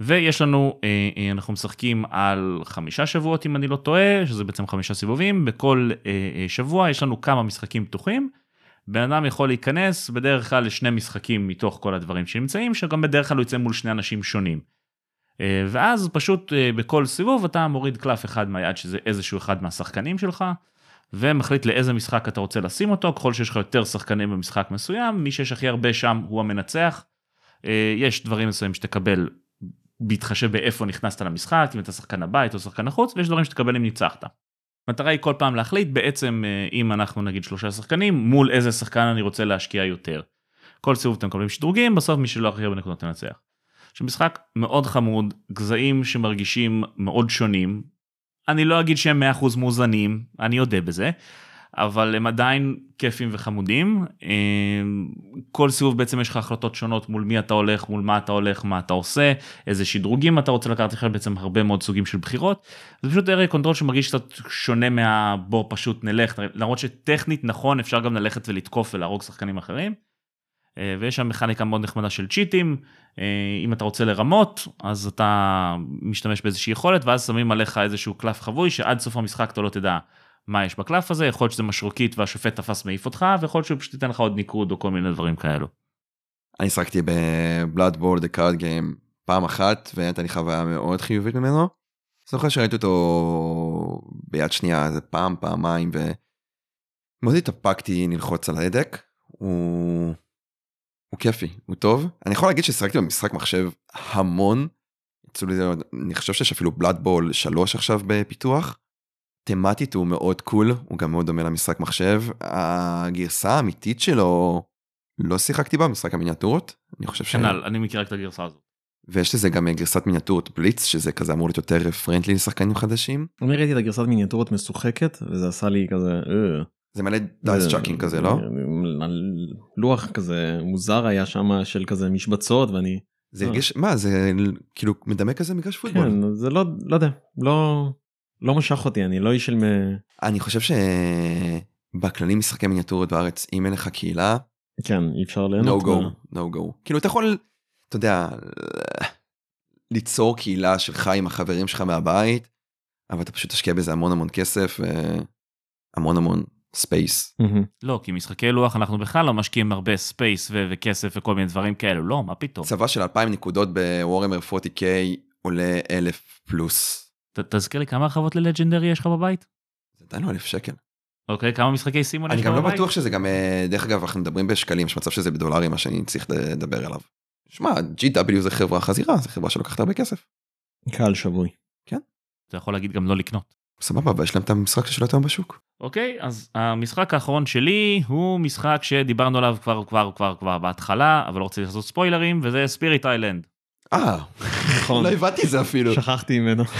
ויש לנו, אה, אה, אנחנו משחקים על חמישה שבועות אם אני לא טועה, שזה בעצם חמישה סיבובים, בכל אה, שבוע יש לנו כמה משחקים פתוחים. בן אדם יכול להיכנס בדרך כלל לשני משחקים מתוך כל הדברים שנמצאים, שגם בדרך כלל הוא יצא מול שני אנשים שונים. ואז פשוט בכל סיבוב אתה מוריד קלף אחד מהיד שזה איזשהו אחד מהשחקנים שלך, ומחליט לאיזה משחק אתה רוצה לשים אותו, ככל שיש לך יותר שחקנים במשחק מסוים, מי שיש הכי הרבה שם הוא המנצח. יש דברים מסוימים שתקבל בהתחשב באיפה נכנסת למשחק, אם אתה שחקן הבית או שחקן החוץ, ויש דברים שתקבל אם ניצחת. המטרה היא כל פעם להחליט בעצם אה, אם אנחנו נגיד שלושה שחקנים, מול איזה שחקן אני רוצה להשקיע יותר. כל סיבוב אתם מקבלים שדרוגים, בסוף מי שלא הכי הרבה נקודות. עכשיו משחק מאוד חמוד, גזעים שמרגישים מאוד שונים. אני לא אגיד שהם 100% מאוזנים, אני אודה בזה, אבל הם עדיין כיפים וחמודים. אה, כל סיבוב בעצם יש לך החלטות שונות מול מי אתה הולך, מול מה אתה הולך, מה אתה עושה, איזה שדרוגים אתה רוצה לקחת, יש בעצם הרבה מאוד סוגים של בחירות. זה פשוט area control שמרגיש קצת שונה מהבוא פשוט נלך, למרות שטכנית נכון אפשר גם ללכת ולתקוף ולהרוג שחקנים אחרים. אה, ויש שם מכניקה מאוד נחמדה של צ'יטים, אה, אם אתה רוצה לרמות אז אתה משתמש באיזושהי יכולת ואז שמים עליך איזשהו קלף חבוי שעד סוף המשחק אתה לא תדע מה יש בקלף הזה, יכול להיות שזה משרוקית והשופט תפס מעיף אותך ויכול להיות שהוא פשוט ייתן לך עוד ניקוד או כל מיני דברים כאלו. אני שחקתי בבלאד בורד, the card game, פעם אחת, והייתה לי חוויה מאוד חיובית ממנו. זוכר שראיתי אותו ביד שנייה איזה פעם, פעמיים, ומאוד התאפקתי ללחוץ על ההדק. הוא... הוא כיפי, הוא טוב. אני יכול להגיד ששחקתי במשחק מחשב המון. אני חושב שיש אפילו בלאד בול 3 עכשיו בפיתוח. תמטית הוא מאוד קול, הוא גם מאוד דומה למשחק מחשב. הגרסה האמיתית שלו, לא שיחקתי בה, משחק המיניאטורות. אני חושב ש... כנ"ל, אני מכיר רק את הגרסה הזאת. ויש לזה גם גרסת מיניאטורות בליץ, שזה כזה אמור להיות יותר friendly לשחקנים חדשים. אני ראיתי את הגרסת מיניאטורות משוחקת וזה עשה לי כזה אה. זה מלא dice chucking כזה, לא? לוח כזה מוזר היה שם של כזה משבצות ואני זה אה. הרגיש, מה, זה כאילו מדמה כזה מגרש פוטבול. כן זה לא לא יודע לא לא משך אותי אני לא איש של מ- אני חושב שבכללים משחקי מיניאטורות בארץ, אם אין לך קהילה, כן אי אפשר no ליהנות. go, no go. כאילו אתה יכול, אתה יודע, ליצור קהילה שלך עם החברים שלך מהבית, אבל אתה פשוט תשקיע בזה המון המון כסף והמון המון space. לא, כי משחקי לוח אנחנו בכלל לא משקיעים הרבה space ו- וכסף וכל מיני דברים כאלו, לא, מה פתאום. צבא של 2,000 נקודות ב Warhammer 40K עולה 1,000 פלוס. ת- תזכיר לי כמה הרחבות ללג'נדרי יש לך בבית? זה עדיין לא 1,000 שקל. אוקיי, כמה משחקי סימון יש אני לך גם לא בבית? בטוח שזה גם, אה, דרך אגב, אנחנו מדברים בשקלים, יש מצב שזה בדולרים, מה שאני צריך לדבר עליו. שמע, GW זה חברה חזירה, זה חברה שלוקחת הרבה כסף. קהל שבוי. אתה יכול להגיד גם לא לקנות. סבבה, ויש להם את המשחק ששולט היום בשוק. אוקיי, אז המשחק האחרון שלי הוא משחק שדיברנו עליו כבר כבר כבר כבר בהתחלה, אבל לא רוצה לעשות ספוילרים, וזה ספיריט איילנד. אה, נכון לא הבנתי את זה אפילו. שכחתי ממנו.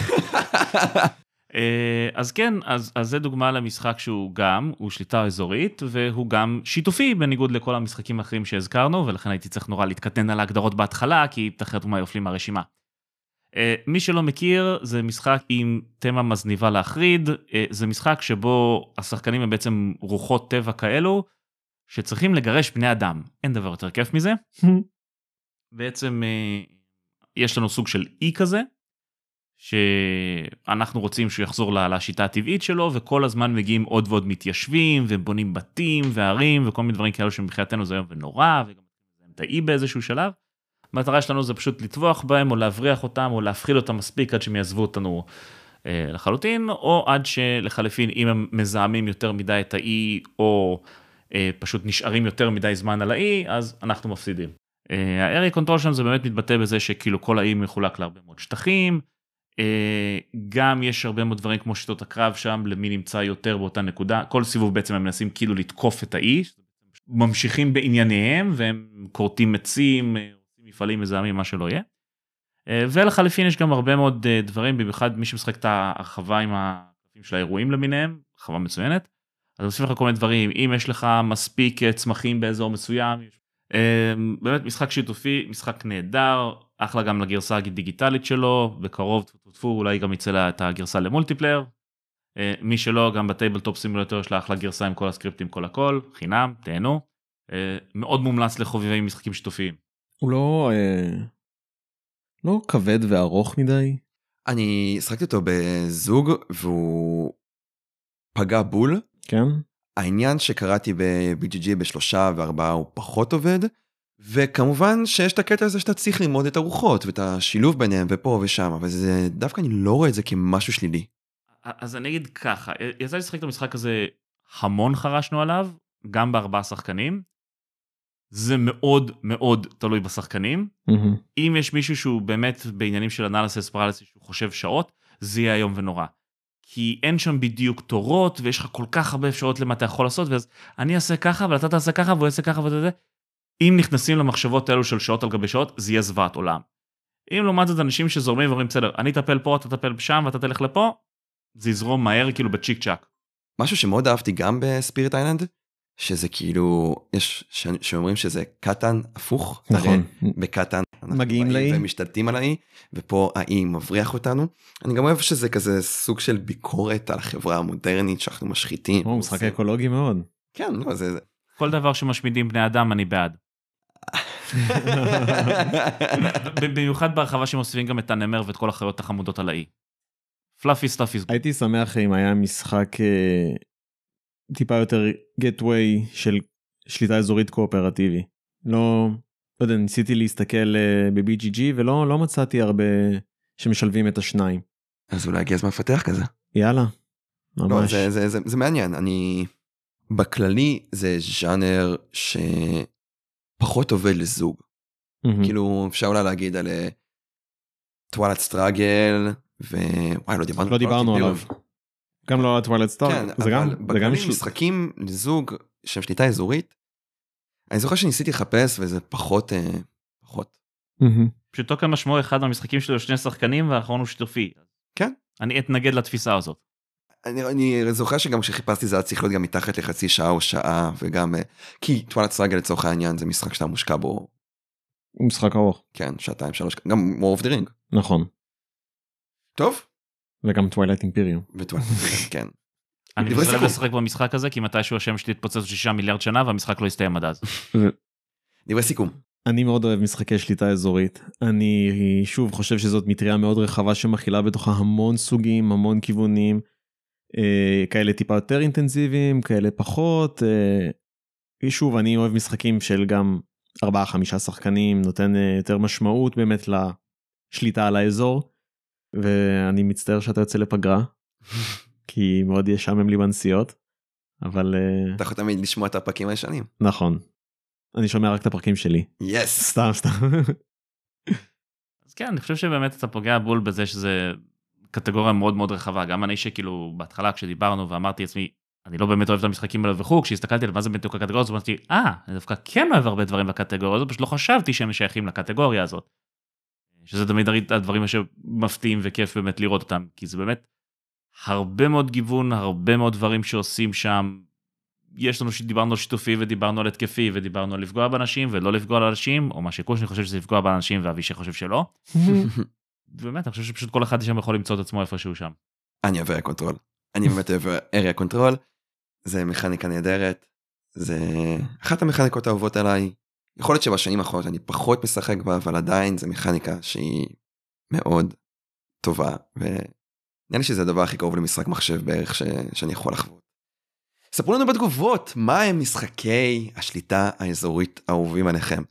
אה, אז כן, אז, אז זה דוגמה למשחק שהוא גם, הוא שליטה אזורית, והוא גם שיתופי בניגוד לכל המשחקים האחרים שהזכרנו, ולכן הייתי צריך נורא להתקטן על ההגדרות בהתחלה, כי אחרת הוא יופלים מהרשימה. אה, מי שלא מכיר, זה משחק עם תמה מזניבה להחריד, אה, זה משחק שבו השחקנים הם בעצם רוחות טבע כאלו, שצריכים לגרש בני אדם. אין דבר יותר כיף מזה. בעצם יש לנו סוג של אי כזה, שאנחנו רוצים שהוא יחזור לשיטה הטבעית שלו, וכל הזמן מגיעים עוד ועוד מתיישבים, ובונים בתים וערים, וכל מיני דברים כאלו שמבחינתנו זה איום ונורא, וגם את האי באיזשהו שלב. המטרה שלנו זה פשוט לטבוח בהם, או להבריח אותם, או להפחיד אותם מספיק עד שהם יעזבו אותנו אה, לחלוטין, או עד שלחלפין, אם הם מזהמים יותר מדי את האי, או אה, פשוט נשארים יותר מדי זמן על האי, אז אנחנו מפסידים. ה area control שלנו זה באמת מתבטא בזה שכאילו כל האי מחולק להרבה מאוד שטחים. אה, גם יש הרבה מאוד דברים כמו שיטות הקרב שם למי נמצא יותר באותה נקודה כל סיבוב בעצם הם מנסים כאילו לתקוף את האי ממשיכים בענייניהם והם כורתים עצים אה, מפעלים מזהמים, מה שלא יהיה. אה, ולחליפין יש גם הרבה מאוד אה, דברים, במיוחד מי שמשחק את ההרחבה עם הקלפים של האירועים למיניהם, הרחבה מצוינת. אז מוסיף לך כל מיני דברים, אם יש לך מספיק אה, צמחים באזור מסוים, אה, באמת משחק שיתופי, משחק נהדר, אחלה גם לגרסה הדיגיטלית שלו, בקרוב טפו אולי גם יצא לה את הגרסה ל multiplayer. אה, מי שלא, גם ב Tabletop Simulator יש לה אחלה גרסה עם כל הסקריפטים, כל הכל, חינם, תהנו. אה, מאוד מומלץ לחובבי משחקים שיתופיים. הוא לא אה, לא כבד וארוך מדי. אני שחקתי אותו בזוג והוא פגע בול. כן העניין שקראתי ב-BGG בשלושה וארבעה הוא פחות עובד. וכמובן שיש את הקטע הזה שאתה צריך ללמוד את הרוחות ואת השילוב ביניהם ופה ושם אבל זה דווקא אני לא רואה את זה כמשהו שלילי. אז אני אגיד ככה, יצא לי לשחק את המשחק הזה, המון חרשנו עליו, גם בארבעה שחקנים. זה מאוד מאוד תלוי בשחקנים. מהמם. אם יש מישהו שהוא באמת בעניינים של אנליסיס פרליסיס שהוא חושב שעות, זה יהיה איום ונורא. כי אין שם בדיוק תורות ויש לך כל כך הרבה אפשרויות למה אתה יכול לעשות ואז אני אעשה ככה ואתה תעשה ככה והוא יעשה ככה ואתה יודע. אם נכנסים למחשבות האלו של שעות על גבי שעות זה יהיה זוועת עולם. אם לעומת זאת אנשים שזורמים ואומרים בסדר אני אטפל פה אתה תטפל שם ואתה תלך לפה זה יזרום מהר כאילו בצ'יק צ'אק. משהו שמאוד אהבתי גם בספיריט איילנד שזה כאילו יש ש... שאומרים שזה קטן הפוך. נכון בקטן אנחנו מגיעים לאי. ומשתלטים על האי ופה האי מבריח אותנו. אני גם אוהב שזה כזה סוג של ביקורת על החברה המודרנית שאנחנו משחיתים. הוא משחק עושים- אקולוגי מאוד. כן לא זה. זה. כל דבר שמשמידים בני אדם אני בעד. במיוחד בהרחבה שמוסיפים גם את הנמר ואת כל החיות החמודות על האי. fluffy stuffies. הייתי שמח אם היה משחק אה, טיפה יותר גטווי של שליטה אזורית קואופרטיבי. לא, לא יודע, ניסיתי להסתכל אה, ב-BGG ולא לא מצאתי הרבה שמשלבים את השניים. אז אולי הגיע הזמן לפתח כזה. יאללה. לא, ממש. זה, זה, זה, זה מעניין אני בכללי זה ז'אנר שפחות עובד לזוג מהמם. כאילו אפשר אולי להגיד על טוואלט סטראגל ווואי לא דיברנו לא דיברנו על עליו. גם לא על הטווילט סטאר. כן, זה גם, אבל זה גם של... משחקים לזוג שהם שליטה אזורית. אני זוכר שניסיתי לחפש וזה פחות אה, פחות. מהמם. פשוטו כמשמעו אחד מהמשחקים שלו שני שחקנים והאחרון הוא שיתופי. כן. אני אתנגד לתפיסה הזאת. אני, אני זוכר שגם כשחיפשתי זה היה צריך להיות גם מתחת לחצי שעה או שעה וגם אה, כי טוואלט סטראגל לצורך העניין זה משחק שאתה מושקע בו הוא משחק ארוך. כן שעתיים שלוש גם more of the ring. נכון. טוב. וגם Twilight Imperium. כן. אני דברי מסרב סיכום. לשחק במשחק הזה כי מתישהו השם שלי יתפוצץ בשישה מיליארד שנה והמשחק לא יסתיים עד אז. דברי סיכום. אני מאוד אוהב משחקי שליטה אזורית. אני שוב חושב שזאת מטריה מאוד רחבה שמכילה בתוכה המון סוגים, המון כיוונים. אה, כאלה טיפה יותר אינטנסיביים, כאלה פחות. אה, שוב, אני אוהב משחקים של גם 4-5 שחקנים, נותן אה, יותר משמעות באמת לשליטה על האזור. ואני מצטער שאתה יוצא לפגרה, כי מאוד ישעמם לי בנסיעות. אבל אה, אתה יכול תמיד לשמוע את הפרקים הישנים. נכון. אני שומע רק את הפרקים שלי. יס. סתם סתם. אז כן אני חושב שבאמת אתה פוגע בול בזה שזה קטגוריה מאוד מאוד רחבה גם אני שכאילו בהתחלה כשדיברנו ואמרתי לעצמי אני לא באמת אוהב את המשחקים האלה וכו' כשהסתכלתי על מה זה בדיוק הקטגוריה הזאת אמרתי אה אני דווקא כן אוהב הרבה דברים בקטגוריה הזאת פשוט לא חשבתי שהם שייכים לקטגוריה הזאת. שזה תמיד הדברים שמפתיעים וכיף באמת לראות אותם כי זה באמת הרבה מאוד גיוון הרבה מאוד דברים שעושים שם. יש לנו שדיברנו על שיתופי ודיברנו על התקפי ודיברנו על לפגוע באנשים ולא לפגוע באנשים או מה שקושני חושב שזה לפגוע באנשים ואבישי חושב שלא. באמת אני חושב שפשוט כל אחד שם יכול למצוא את עצמו איפשהו שם. אני אוהב control. אני באמת אוהב area control. זה מכניקה נהדרת. זה אחת המכניקות האהובות עליי. יכול להיות שבשנים האחרונות אני פחות משחק בה אבל עדיין זה מכניקה שהיא מאוד טובה ונראה לי שזה הדבר הכי קרוב למשחק מחשב בערך ש... שאני יכול לחוות. ספרו לנו בתגובות מה הם משחקי השליטה האזורית האהובים עליכם.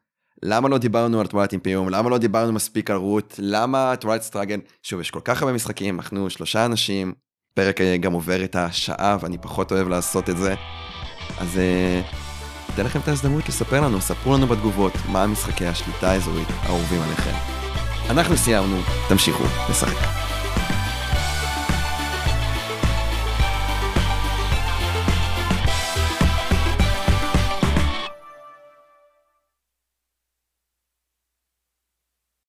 למה לא דיברנו על Twilight Imperium? למה לא דיברנו מספיק על Root? למה Twilight Struggle? שוב, יש כל כך הרבה משחקים, אנחנו שלושה אנשים, פרק אה, גם עובר את השעה ואני פחות אוהב לעשות את זה. אז אתן לכם את ההזדמנות לספר לנו, ספרו לנו בתגובות מה משחקי השליטה האזורית האהובים עליכם. אנחנו סיימנו, תמשיכו לשחק.